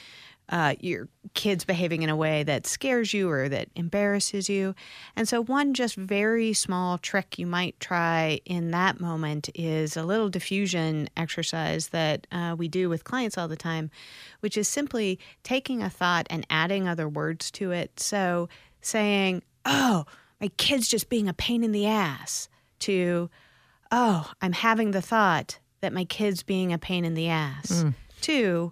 uh, your kid's behaving in a way that scares you or that embarrasses you. And so, one just very small trick you might try in that moment is a little defusion exercise that uh, we do with clients all the time, which is simply taking a thought and adding other words to it. So, saying, Oh, my kid's just being a pain in the ass, to, Oh, I'm having the thought that my kid's being a pain in the ass, to,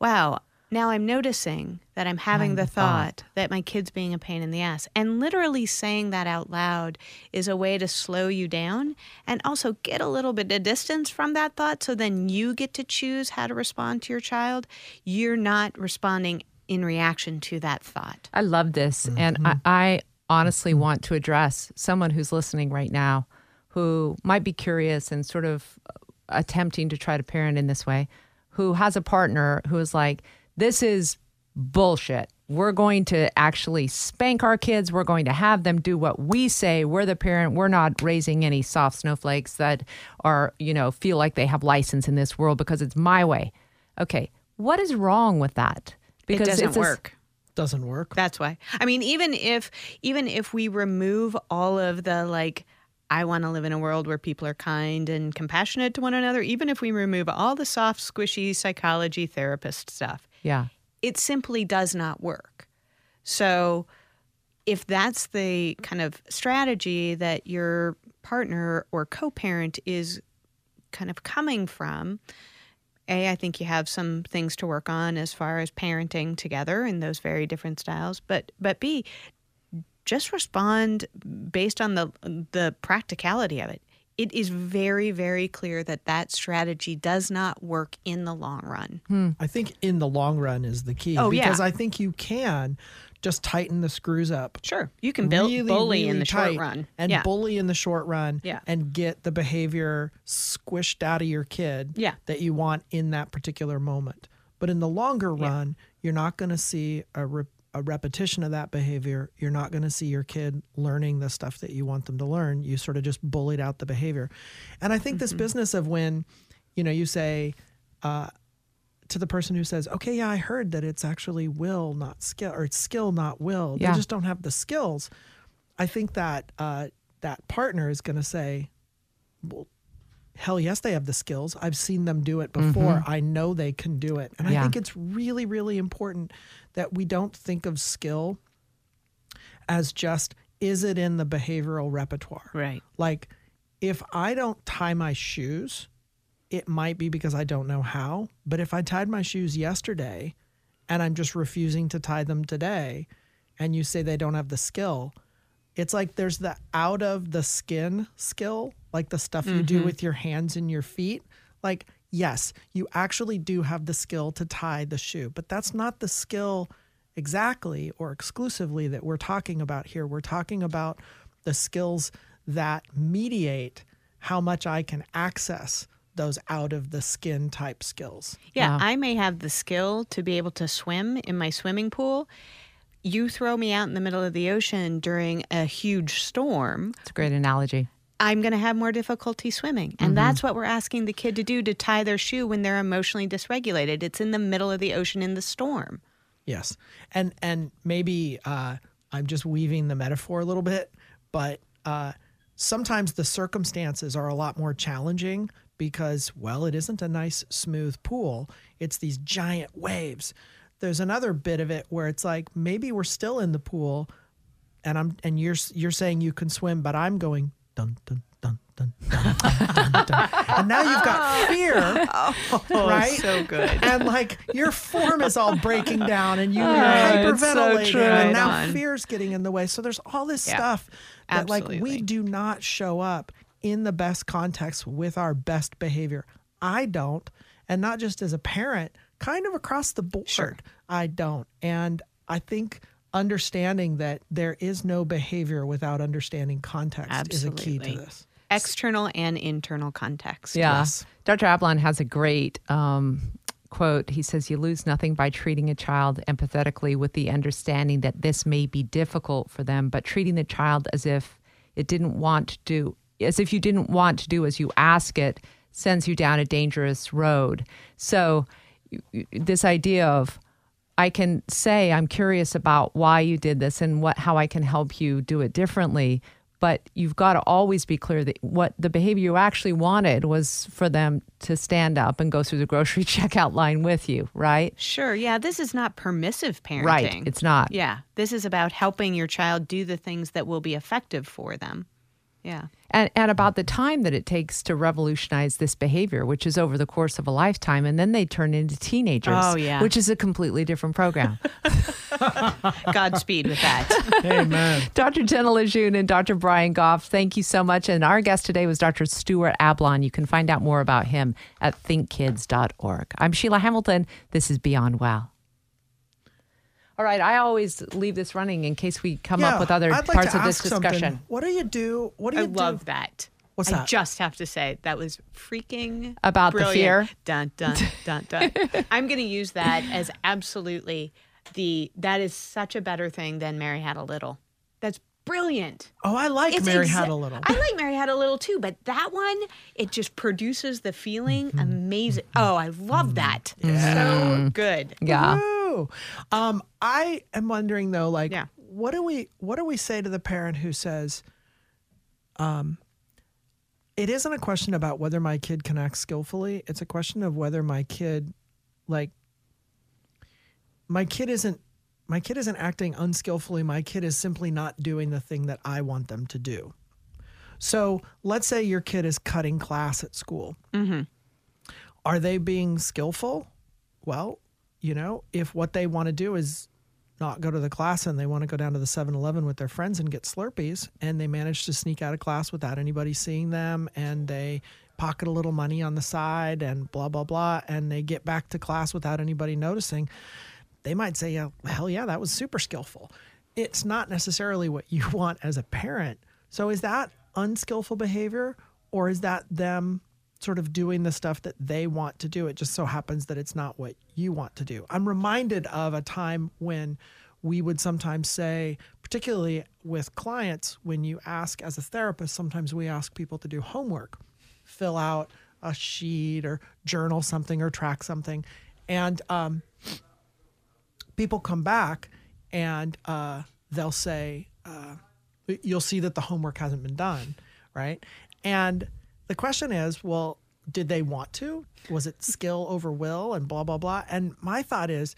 Wow, now I'm noticing that I'm having the thought that my kid's being a pain in the ass. And literally saying that out loud is a way to slow you down and also get a little bit of distance from that thought so then you get to choose how to respond to your child. You're not responding in reaction to that thought. I love this. And I, mm-hmm. I honestly want to address someone who's listening right now who might be curious and sort of attempting to try to parent in this way, who has a partner who is like, this is bullshit. We're going to actually spank our kids. We're going to have them do what we say. We're the parent. We're not raising any soft snowflakes that are, you know, feel like they have license in this world because it's my way. Okay. What is wrong with that? Because it doesn't it's a- work. doesn't work That's why. I mean, even if even if we remove all of the like I want to live in a world where people are kind and compassionate to one another, even if we remove all the soft, squishy psychology therapist stuff, yeah. it simply does not work. So if that's the kind of strategy that your partner or co-parent is kind of coming from, a, I think you have some things to work on as far as parenting together in those very different styles. But but B, just respond based on the the practicality of it. It is very very clear that that strategy does not work in the long run. Hmm. i think in the long run is the key Oh, yeah. because i think you can just tighten the screws up Sure, you can build really, bully in the short run. and yeah. bully in the short run Yeah. and get the behavior squished out of your kid Yeah. that you want in that particular moment but in the longer run you're not going to see a, re- a repetition of that behavior you're not going to see your kid learning the stuff that you want them to learn you sort of just bullied out the behavior and i think this Mm-hmm. business of when you know you say uh, to the person who says, "Okay, yeah, I heard that it's actually will, not skill, or it's skill, not will. Yeah. They just don't have the skills." I think that uh, that partner is going to say, "Well, hell yes, they have the skills. I've seen them do it mm-hmm. before. I know they can do it." And I think it's really, really important that we don't think of skill as just is it in the behavioral repertoire. right. Like, if I don't tie my shoes, it might be because I don't know how. But if I tied my shoes yesterday and I'm just refusing to tie them today, and you say they don't have the skill, it's like there's the out of the skin skill, like the stuff you do mm-hmm. with your hands and your feet. Like, yes, you actually do have the skill to tie the shoe, but that's not the skill exactly or exclusively that we're talking about here. We're talking about the skills that mediate how much I can access those out of the skin type skills. Yeah, Wow. I may have the skill to be able to swim in my swimming pool. You throw me out in the middle of the ocean during a huge storm, It's a great analogy. I'm going to have more difficulty swimming. And that's what we're asking the kid to do to tie their shoe when they're emotionally dysregulated. It's in the middle of the ocean in the storm. Yes, and and maybe uh, I'm just weaving the metaphor a little bit, but uh, sometimes the circumstances are a lot more challenging because well, it isn't a nice smooth pool; it's these giant waves. There's another bit of it where it's like maybe we're still in the pool, and I'm and you're you're saying you can swim, but I'm going dun dun dun, dun, dun, dun, dun, dun. and now you've got fear, right? so good. And like your form is all breaking down, and you, you're Oh, so hyperventilating, true. and now fear's getting in the way. So there's all this Yeah. stuff that like we do not show up in the best context with our best behavior. I don't, and not just as a parent, kind of across the board. Sure. I don't, and I think understanding that there is no behavior without understanding context is a key to Absolutely. this. External and internal context. Yeah. Yes. Dr. Ablon has a great um, quote. He says, You lose nothing by treating a child empathetically with the understanding that this may be difficult for them, but treating the child as if it didn't want to do, as if you didn't want to do as you ask it, sends you down a dangerous road. So, y- y- this idea of, I can say I'm curious about why you did this and what how I can help you do it differently. But you've got to always be clear that what the behavior you actually wanted was for them to stand up and go through the grocery checkout line with you, right? Sure. Yeah. This is not permissive parenting. Right. It's not. Yeah. This is about helping your child do the things that will be effective for them. Yeah. And, and about the time that it takes to revolutionize this behavior, which is over the course of a lifetime, and then they turn into teenagers, Oh, yeah. which is a completely different program. Godspeed with that. Amen. Dr. Jenna LeJeune and Dr. Brian Goff, thank you so much. And our guest today was Dr. Stuart Ablon. You can find out more about him at thinkkids.org. I'm Sheila Hamilton. This is Beyond Well. All right, I always leave this running in case we come up with other like parts of this ask something. discussion. What do you do? What do I you do? love that. What's I that? just have to say that was freaking About the fear? Dun dun dun dun. I'm going to use that as absolutely the that is such a better thing than Mary Had a Little. That's brilliant. Oh, I like It's Mary exa- Had a Little. I like Mary Had a Little too, but that one it just produces the feeling Mm-hmm. amazing. Oh, I love that. So good. Yeah. Woo. Um, I am wondering though, like, Yeah. what do we what do we say to the parent who says, um, it isn't a question about whether my kid can act skillfully. It's a question of whether my kid, like, my kid isn't my kid isn't acting unskillfully. My kid is simply not doing the thing that I want them to do. So let's say your kid is cutting class at school. Are they being skillful? Well, you know, if what they want to do is not go to the class and they want to go down to the 7-Eleven with their friends and get Slurpees and they manage to sneak out of class without anybody seeing them and they pocket a little money on the side and blah blah blah and they get back to class without anybody noticing, they might say, yeah, hell yeah, that was super skillful. It's not necessarily what you want as a parent. So is that unskillful behavior or is that them sort of doing the stuff that they want to do? It just so happens that it's not what you want to do. I'm reminded of a time when we would sometimes say, particularly with clients, when you ask as a therapist, sometimes we ask people to do homework, fill out a sheet or journal something or track something. And um, people come back and uh, they'll say, uh, you'll see that the homework hasn't been done, right? And the question is, well, did they want to? Was it skill over will and blah, blah, blah? And my thought is,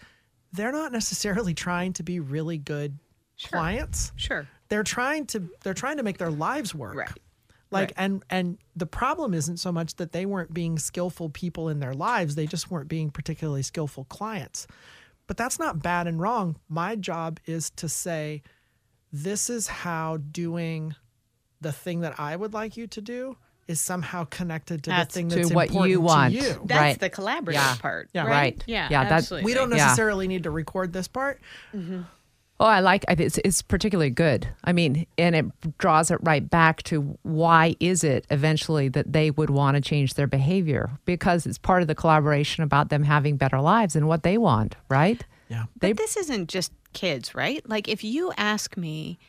they're not necessarily trying to be really good clients. Sure. They're trying to they're trying to make their lives work. Right. Like Right. and and the problem isn't so much that they weren't being skillful people in their lives, they just weren't being particularly skillful clients. But that's not bad and wrong. My job is to say this is how doing the thing that I would like you to do is somehow connected to That's the thing to that's what you important want. to you. That's Right. the collaborative Yeah. part. Yeah. right? Right. Yeah. Yeah, that- absolutely. We don't Yeah. necessarily need to record this part. Mm-hmm. Oh, I like I it's, it's particularly good. I mean, and it draws it right back to why is it eventually that they would want to change their behavior because it's part of the collaboration about them having better lives and what they want, right? Yeah. They- But this isn't just kids, right? Like if you ask me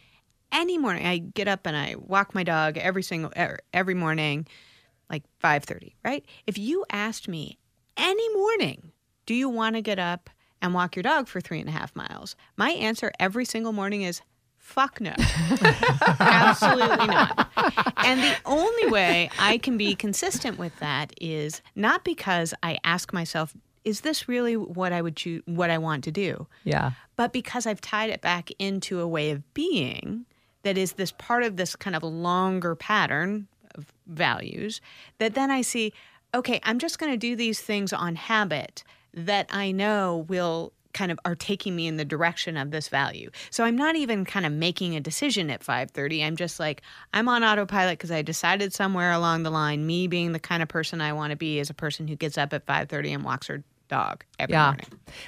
any morning, I get up and I walk my dog every single er, every morning, like five thirty, right? If you asked me any morning, do you want to get up and walk your dog for three and a half miles? My answer every single morning is fuck no. Absolutely not. And the only way I can be consistent with that is not because I ask myself, is this really what I would choose, what I want to do? Yeah. But because I've tied it back into a way of being that is this part of this kind of longer pattern of values that then I see, okay, I'm just going to do these things on habit that I know will kind of are taking me in the direction of this value. So I'm not even kind of making a decision at 5:30. I'm just like I'm on autopilot because I decided somewhere along the line me being the kind of person I want to be is a person who gets up at 5:30 and walks her dog every yeah. morning.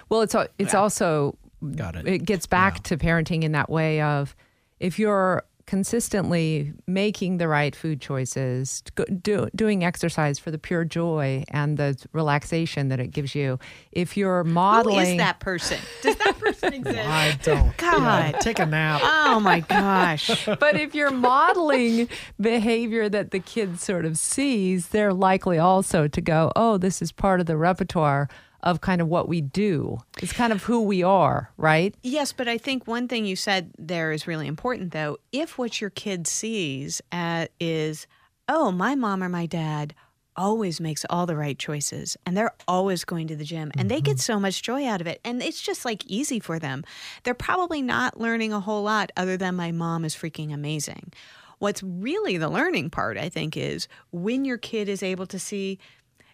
Well, it's al- it's also Got it. It gets back to parenting in that way of if you're consistently making the right food choices, do, doing exercise for the pure joy and the relaxation that it gives you. If you're modeling, Who is that person? Does that person exist? I don't. God. Yeah, take a nap. Oh my gosh. but if you're modeling behavior that the kid sort of sees, they're likely also to go, oh, this is part of the repertoire of kind of what we do. It's kind of who we are, right? Yes, but I think one thing you said there is really important, though. If what your kid sees uh, is, oh, my mom or my dad always makes all the right choices and they're always going to the gym and they get so much joy out of it and it's just like easy for them. They're probably not learning a whole lot other than my mom is freaking amazing. What's really the learning part, I think, is when your kid is able to see,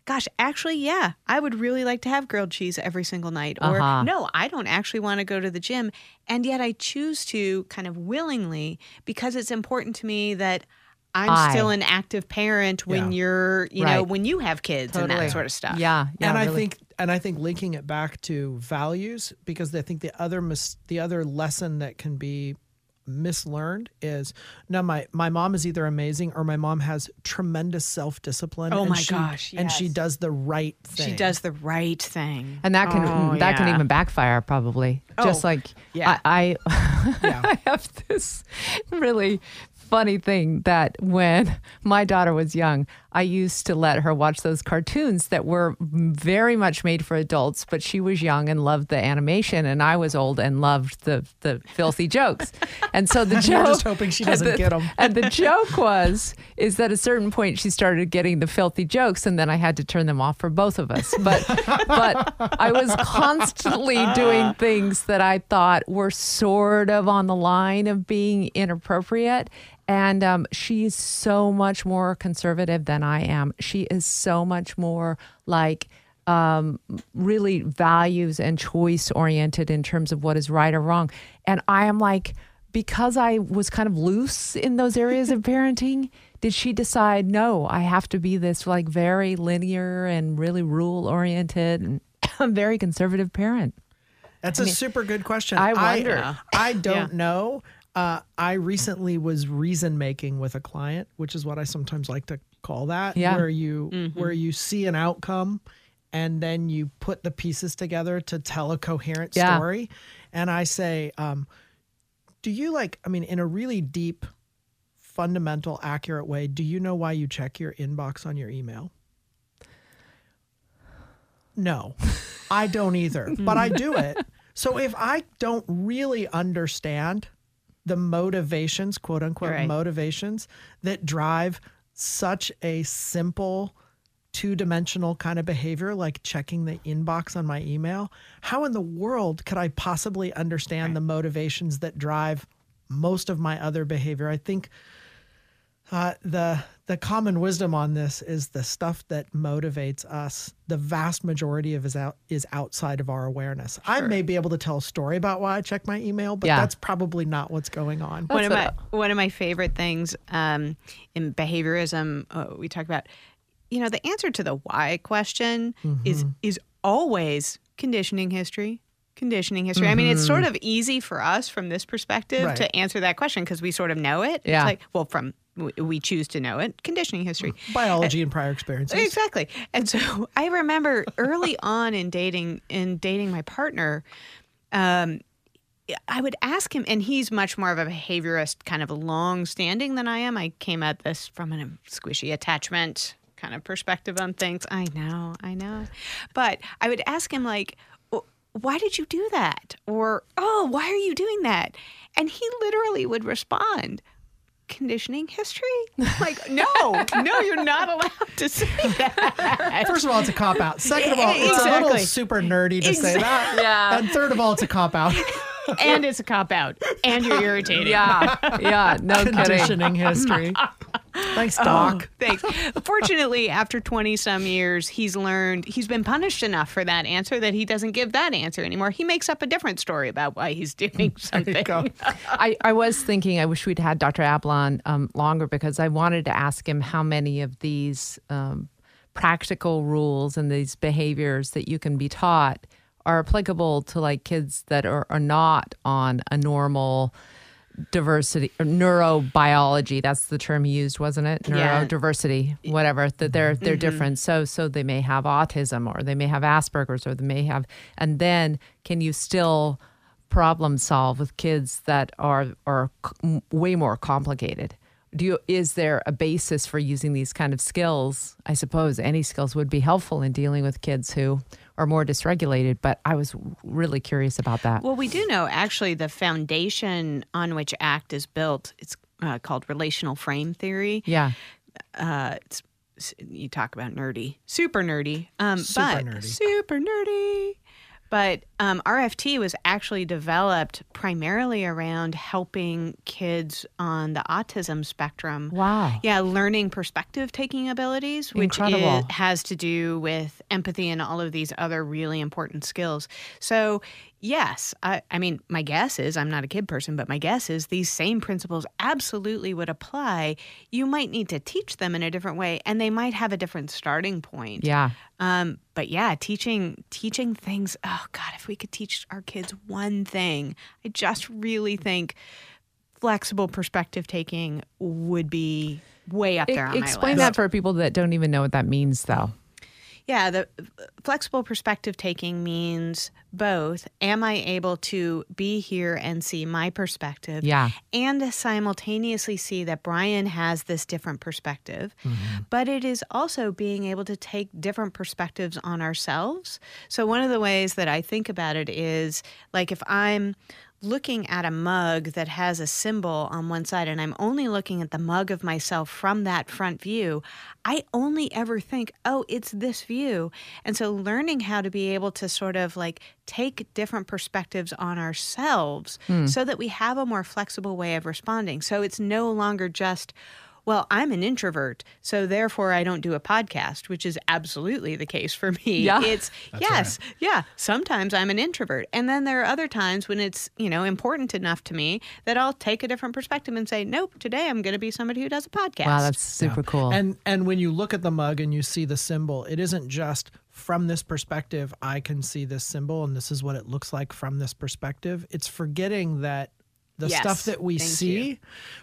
gosh, actually, yeah, I would really like to have grilled cheese every single night. Or Uh-huh. no, I don't actually want to go to the gym. And yet I choose to kind of willingly because it's important to me that I'm I. still an active parent when Yeah. you're, you know, when you have kids and that sort of stuff. Yeah, yeah. and I think and I think linking it back to values because I think the other mis- the other lesson that can be mislearned is now my my mom is either amazing or my mom has tremendous self-discipline Oh and my she- gosh, and she does the right thing She does the right thing. and that can Oh, that can even backfire probably. Just Oh, like yeah. I, I Yeah. I have this really funny thing that when my daughter was young, I used to let her watch those cartoons that were very much made for adults, but she was young and loved the animation, and I was old and loved the the filthy jokes. And so the You're joke, just hoping she doesn't the- get 'em. And the joke was is that at a certain point she started getting the filthy jokes, and then I had to turn them off for both of us. But but I was constantly doing things that I thought were sort of on the line of being inappropriate. And um, she's so much more conservative than I am. She is so much more like um, really values and choice oriented in terms of what is right or wrong. And I am like, because I was kind of loose in those areas of parenting, did she decide, no, I have to be this like very linear and really rule oriented and very conservative parent? That's a super good question. I wonder. I, I don't Yeah. know. Uh, I recently was reason making with a client, which is what I sometimes like to call that, Yeah. where you where you see an outcome and then you put the pieces together to tell a coherent Yeah. story. And I say, um, do you like? I mean, in a really deep, fundamental, accurate way, do you know why you check your inbox on your email? No, I don't either, but I do it. So if I don't really understand the motivations, quote unquote, Right. motivations that drive such a simple two dimensional kind of behavior like checking the inbox on my email, how in the world could I possibly understand the motivations that drive most of my other behavior? I think uh, the the common wisdom on this is the stuff that motivates us. The vast majority of is out is outside of our awareness. I may be able to tell a story about why I check my email, but Yeah. that's probably not what's going on. one of That's my one of my favorite things um, in behaviorism uh, we talk about you know the answer to the why question is is always conditioning history conditioning history i mean it's sort of easy for us from this perspective Right. to answer that question because we sort of know it Yeah. it's like well from we- choose to know it conditioning history Biology and prior experiences. Exactly. And so I remember early on in dating in dating my partner, um, I would ask him, and he's much more of a behaviorist, kind of long standing than I am. I came at this from a squishy attachment kind of perspective on things. I know, I know. But I would ask him, like, why did you do that? Or, oh, why are you doing that? And he literally would respond, conditioning history? Like, no, no, you're not allowed to say that. First of all, it's a cop out. Second of all, it's a little super nerdy to say that. Yeah. And third of all, it's a cop out. and it's a cop out. And you're irritated. Yeah, yeah, no kidding. Conditioning history. Thanks, Doc. Oh, thanks. Fortunately, after 20 some years, he's learned, he's been punished enough for that answer that he doesn't give that answer anymore. He makes up a different story about why he's doing something. I, I was thinking I wish we'd had Dr. Ablon um, longer because I wanted to ask him how many of these um, practical rules and these behaviors that you can be taught are applicable to like kids that are, are not on a normal diversity or neurobiology that's the term he used wasn't it Yeah. neurodiversity whatever that they're they're Mm-hmm. different so so they may have autism or they may have asperger's or they may have and then can you still problem solve with kids that are are way more complicated do you is there a basis for using these kind of skills i suppose any skills would be helpful in dealing with kids who are more dysregulated but i was really curious about that Well, we do know actually the foundation on which ACT is built. It's uh, called relational frame theory. yeah Uh, it's, you talk about nerdy, super nerdy, um, Super but nerdy. super nerdy. But um, RFT was actually developed primarily around helping kids on the autism spectrum. Wow. Yeah, learning perspective taking abilities, which Incredible. i- has to do with empathy and all of these other really important skills. So, yes, I, I mean, my guess is I'm not a kid person, but my guess is these same principles absolutely would apply. You might need to teach them in a different way, and they might have a different starting point. yeah Um, but yeah, teaching teaching things. Oh God, if we could teach our kids one thing, I just really think flexible perspective taking would be way up there on explain that for people that don't even know what that means though Yeah, the flexible perspective taking means both. Am I able to be here and see my perspective? Yeah. And simultaneously see that Brian has this different perspective. Mm-hmm. But it is also being able to take different perspectives on ourselves. So, one of the ways that I think about it is like if I'm looking at a mug that has a symbol on one side and I'm only looking at the mug of myself from that front view, I only ever think, oh, it's this view. And so learning how to be able to sort of like take different perspectives on ourselves hmm. so that we have a more flexible way of responding. So it's no longer just, well, I'm an introvert, so therefore I don't do a podcast, which is absolutely the case for me. Yeah. It's yes, yeah, sometimes I'm an introvert. And then there are other times when it's, you know, important enough to me that I'll take a different perspective and say, "Nope, today I'm going to be somebody who does a podcast." wow that's super cool And and when you look at the mug and you see the symbol, it isn't just from this perspective I can see this symbol and this is what it looks like from this perspective. It's forgetting that the Yes, stuff that we thank see, you.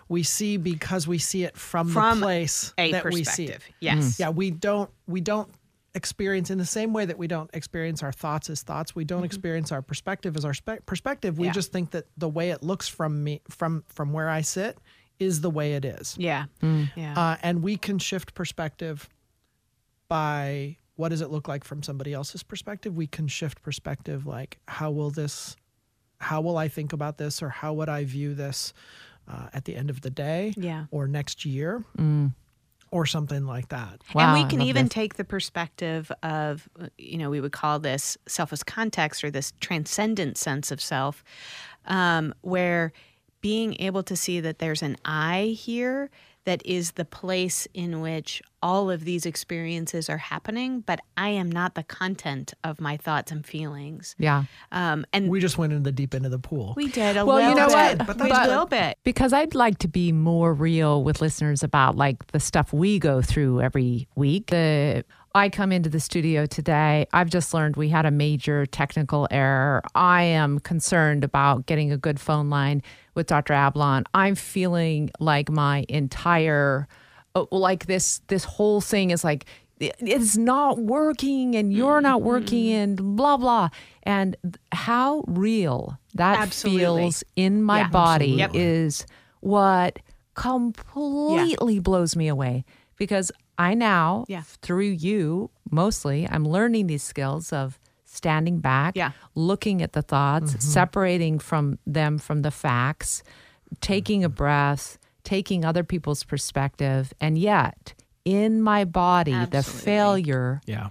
we see because we see it from, From the place a that we see it. perspective. Yes. Yeah, we don't we don't experience in the same way that we don't experience our thoughts as thoughts. We don't experience our perspective as our spe- perspective. We Mm-hmm. Yeah. just think that the way it looks from me from from where I sit is the way it is. Yeah. Yeah. Uh, and we can shift perspective by what does it look like from somebody else's perspective. We can shift perspective like how will this, how will I think about this, or how would I view this uh, at the end of the day, Yeah. or next year, or something like that. Wow, and we can even this. take the perspective of, you know, we would call this self as context or this transcendent sense of self, um, where being able to see that there's an I here that is the place in which all of these experiences are happening, but I am not the content of my thoughts and feelings. yeah Um, and we, We just went into the deep end of the pool. We did a Well, little you know bit, what? but But- a little bit. because I'd like to be more real with listeners about like the stuff we go through every week. The I come into the studio today. I've just learned we had a major technical error. I am concerned about getting a good phone line with Dr. Ablon. I'm feeling like my entire uh, like this this whole thing is like it's not working and you're not working and blah blah and how real that Absolutely. feels in my Yeah. body Absolutely. is what completely blows me away because I now Yeah. through you mostly I'm learning these skills of standing back Yeah. looking at the thoughts mm-hmm. separating from them from the facts taking a mm-hmm. breath taking other people's perspective and yet in my body the failure yeah.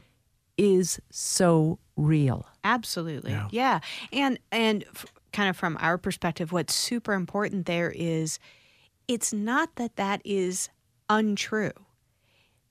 is so real Absolutely. Yeah. Yeah. And and f- kind of from our perspective what's super important there is it's not that that is untrue.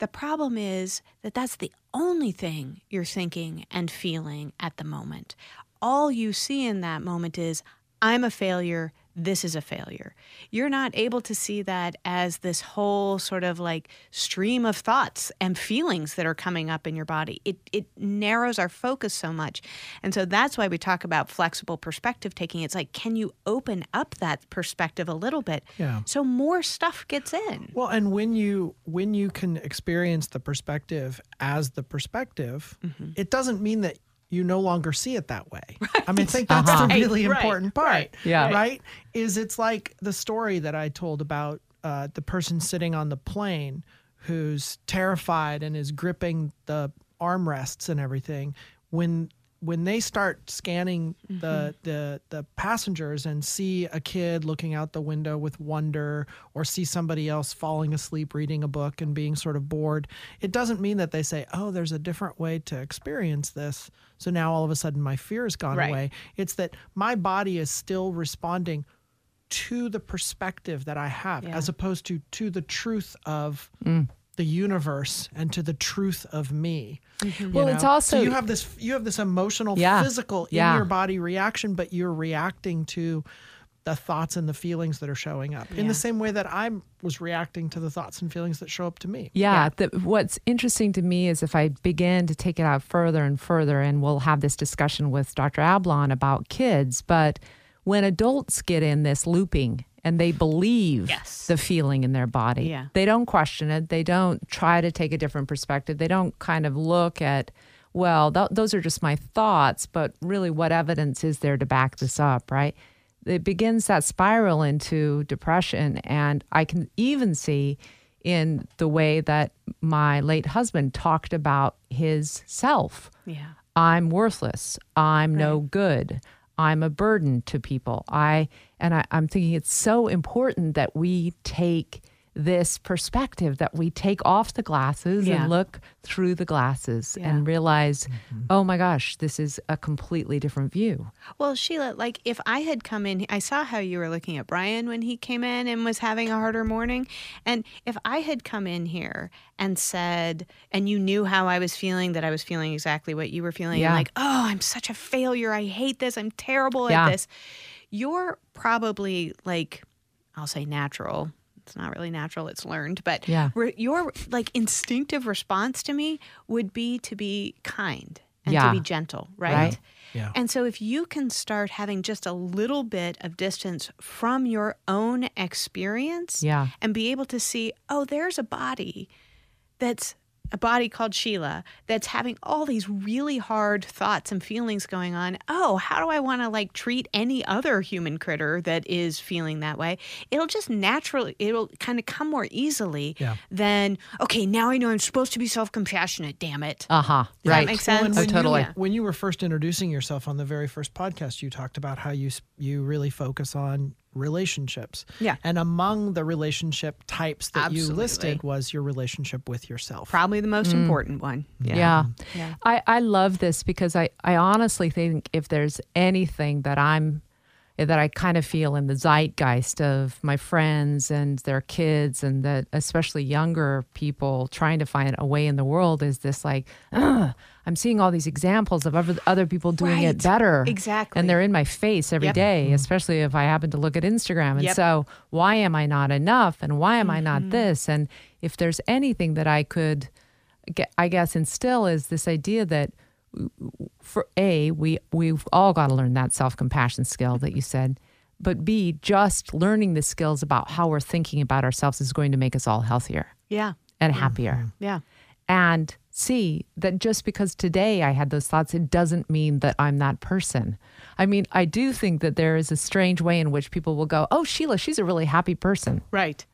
The problem is that that's the only thing you're thinking and feeling at the moment. All you see in that moment is, I'm a failure. This is a failure. You're not able to see that as this whole sort of like stream of thoughts and feelings that are coming up in your body. It, it narrows our focus so much. And so that's why we talk about flexible perspective taking. It's like, can you open up that perspective a little bit Yeah. so more stuff gets in? Well, and when you when you can experience the perspective as the perspective, Mm-hmm. it doesn't mean that you no longer see it that way. I mean, I think that's Uh-huh. the really Right, important part. right, Yeah. Right? Is it's like the story that I told about uh, the person sitting on the plane who's terrified and is gripping the armrests and everything. When when they start scanning the, mm-hmm. the the passengers and see a kid looking out the window with wonder or see somebody else falling asleep reading a book and being sort of bored it doesn't mean that they say oh there's a different way to experience this so now all of a sudden my fear has gone Right. away it's that my body is still responding to the perspective that I have Yeah. as opposed to to the truth of mm. The universe and to the truth of me. Mm-hmm. you Well, it's also- so you have this you have this emotional Yeah. physical in Yeah. your body reaction but you're reacting to the thoughts and the feelings that are showing up in the same way that I was reacting to the thoughts and feelings that show up to me. Yeah, The, what's interesting to me is if I begin to take it out further and further, and we'll have this discussion with Dr. Ablon about kids, but when adults get in this looping and they believe Yes. the feeling in their body, Yeah. they don't question it, they don't try to take a different perspective, they don't kind of look at, well, th- those are just my thoughts, but really what evidence is there to back this up, right? it begins that spiral into depression. And I can even see in the way that my late husband talked about his self. Yeah. I'm worthless. I'm no good. I'm a burden to people. I and I, I'm thinking it's so important that we take this perspective that we take off the glasses Yeah. and look through the glasses Yeah. and realize, mm-hmm. oh my gosh, this is a completely different view. Well, Sheila, like if I had come in, I saw how you were looking at Brian when he came in and was having a harder morning. And if I had come in here and said, and you knew how I was feeling, that I was feeling exactly what you were feeling, Yeah. like, oh, I'm such a failure. I hate this. I'm terrible Yeah. at this. You're probably like, I'll say natural. It's not really natural, it's learned. But Yeah. re- your like instinctive response to me would be to be kind and Yeah. to be gentle, Right. Yeah. and so, if you can start having just a little bit of distance from your own experience Yeah. and be able to see, oh, there's a body that's a body called Sheila that's having all these really hard thoughts and feelings going on. Oh, how do I want to like treat any other human critter that is feeling that way? It'll just naturally, it'll kind of come more easily Yeah. than, okay, now I know I'm supposed to be self compassionate, damn it. Uh huh. Right. that make sense? and Oh, when totally. You, when you were first introducing yourself on the very first podcast, you talked about how you you really focus on relationships. Yeah. And among the relationship types that you listed was your relationship with yourself. Probably the most mm. important one. Yeah. Yeah. I, I love this because I, I honestly think if there's anything that I'm that I kind of feel in the zeitgeist of my friends and their kids and that especially younger people trying to find a way in the world is this like I'm seeing all these examples of other, other people doing Right. it better Exactly. and they're in my face every Yep. day, especially if I happen to look at Instagram and Yep. so why am I not enough and why am I Mm-hmm. not this and if there's anything that I could ge- I guess instill is this idea that for a we we've all got to learn that self-compassion skill that you said but b just learning the skills about how we're thinking about ourselves is going to make us all healthier Yeah. and happier mm-hmm. Yeah. and c that just because today I had those thoughts, it doesn't mean that I'm that person. I mean, I do think that there is a strange way in which people will go, Oh, Sheila, she's a really happy person. Right.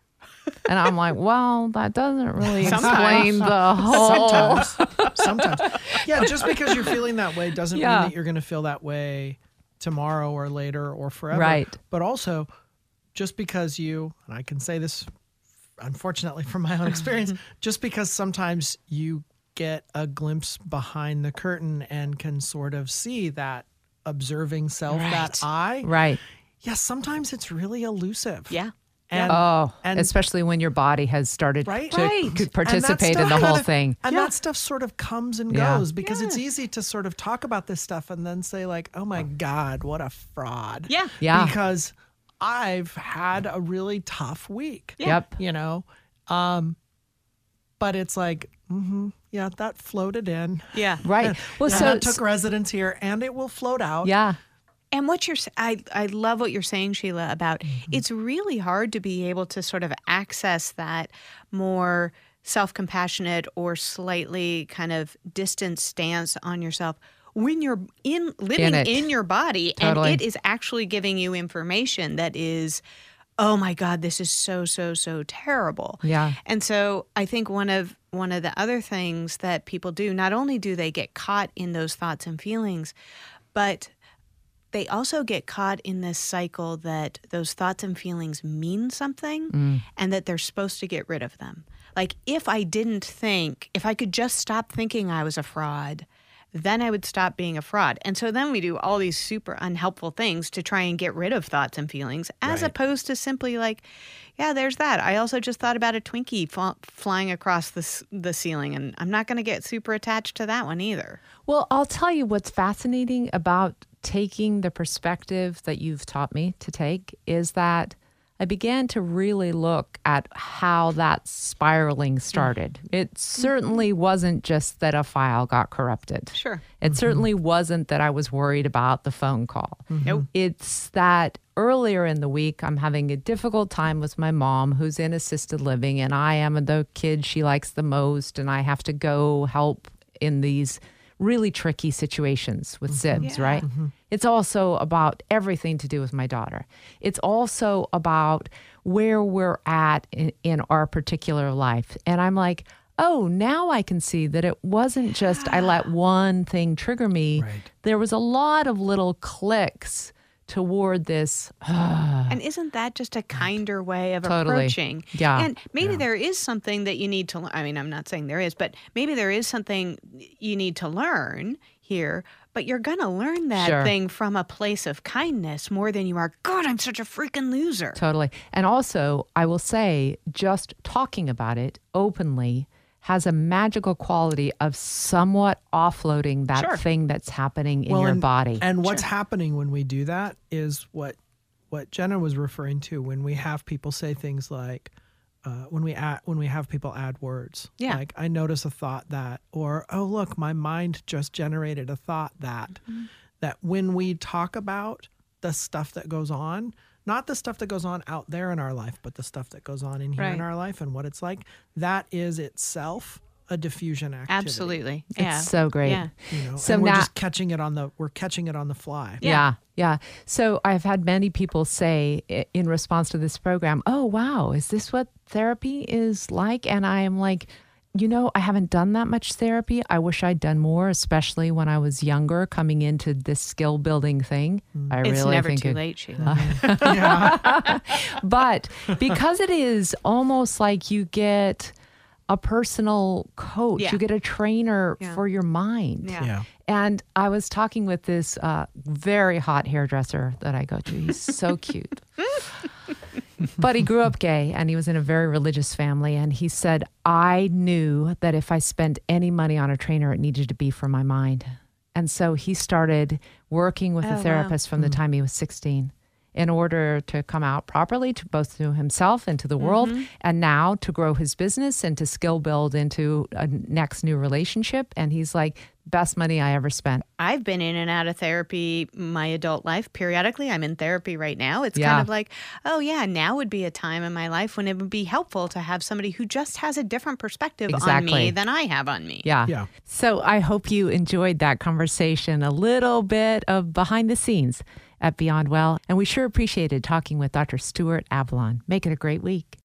And I'm like, Well, that doesn't really Sometimes. explain the whole. Sometimes. Sometimes. Yeah, just because you're feeling that way doesn't Yeah. mean that you're going to feel that way tomorrow or later or forever. Right. But also, just because you, and I can say this unfortunately from my own experience, just because sometimes you get a glimpse behind the curtain and can sort of see that observing self, that Right. I, Right. yeah, sometimes it's really elusive. Yeah. And, Oh, and especially when your body has started Right. to Right. c- And participate in the whole kinda- thing. And Yeah. that stuff sort of comes and Yeah. goes because it's easy to sort of talk about this stuff and then say like, "Oh my god, what a fraud." Yeah. Yeah. Because I've had a really tough week. Yep. You know, um, but it's like, hmm yeah, that floated in. Yeah. Right. Well, And so that took residence here, and it will float out. yeah. And what you're, I, I love what you're saying, Sheila, about mm-hmm. it's really hard to be able to sort of access that more self compassionate or slightly kind of distant stance on yourself when you're in living it. in your body Totally. and it is actually giving you information that is, oh my God, this is so, so, so terrible. Yeah. And so I think one of one of the other things that people do, not only do they get caught in those thoughts and feelings, but they also get caught in this cycle that those thoughts and feelings mean something mm. and that they're supposed to get rid of them. Like if I didn't think, if I could just stop thinking I was a fraud, then I would stop being a fraud. And so then we do all these super unhelpful things to try and get rid of thoughts and feelings, as Right. opposed to simply like, yeah, there's that. I also just thought about a Twinkie fa- flying across the, s- the ceiling, and I'm not going to get super attached to that one either. Well, I'll tell you what's fascinating about taking the perspective that you've taught me to take is that I began to really look at how that spiraling mm. started. It mm-hmm. certainly wasn't just that a file got corrupted. Sure. It mm-hmm. certainly wasn't that I was worried about the phone call. Mm-hmm. Nope. It's that earlier in the week, I'm having a difficult time with my mom who's in assisted living, and I am the kid she likes the most, and I have to go help in these really tricky situations with mm-hmm. SIBS, Yeah. right? Mm-hmm. It's also about everything to do with my daughter. It's also about where we're at in, in our particular life. And I'm like, oh, now I can see that it wasn't just I let one thing trigger me. Right. There was a lot of little clicks toward this. And isn't that just a kinder way of Totally. approaching? Yeah. And maybe there is something that you need to learn. I mean, I'm not saying there is, but maybe there is something you need to learn here. But you're going to learn that Sure. thing from a place of kindness more than you are, God, I'm such a freaking loser. Totally. And also, I will say, just talking about it openly has a magical quality of somewhat offloading that Sure. thing that's happening in your and, body. And what's happening when we do that is what what Jenna was referring to when we have people say things like uh, when we add, when we have people add words Yeah. like I notice a thought that or oh look my mind just generated a thought that Mm-hmm. that when we talk about the stuff that goes on not the stuff that goes on out there in our life but the stuff that goes on in here in our life and what it's like that is itself a defusion activity Absolutely. Yeah. It's so great. Yeah. you know So and we're now- just catching it on the we're catching it on the fly Yeah. yeah, So I've had many people say in response to this program, "Oh, wow, is this what therapy is like?" And I am like, you know, I haven't done that much therapy. I wish I'd done more, especially when I was younger, coming into this skill building thing. I It's really never think too it- late, Sheila. but because it is almost like you get a personal coach, Yeah. you get a trainer Yeah. for your mind. Yeah. yeah And I was talking with this uh, very hot hairdresser that I go to. He's so cute. but he grew up gay and he was in a very religious family. And he said, I knew that if I spent any money on a trainer, it needed to be for my mind. And so he started working with Oh, a wow. therapist from the time he was 16 in order to come out properly to both to himself and to the world Mm-hmm. and now to grow his business and to skill build into a next new relationship and he's like best money i ever spent I've been in and out of therapy my adult life periodically. I'm in therapy right now. It's Yeah. kind of like, oh yeah, now would be a time in my life when it would be helpful to have somebody who just has a different perspective on Exactly. me than I have on me. yeah Yeah. so i hope you enjoyed that conversation a little bit of behind the scenes at beyond well and we sure appreciated talking with dr stuart Ablon make it a great week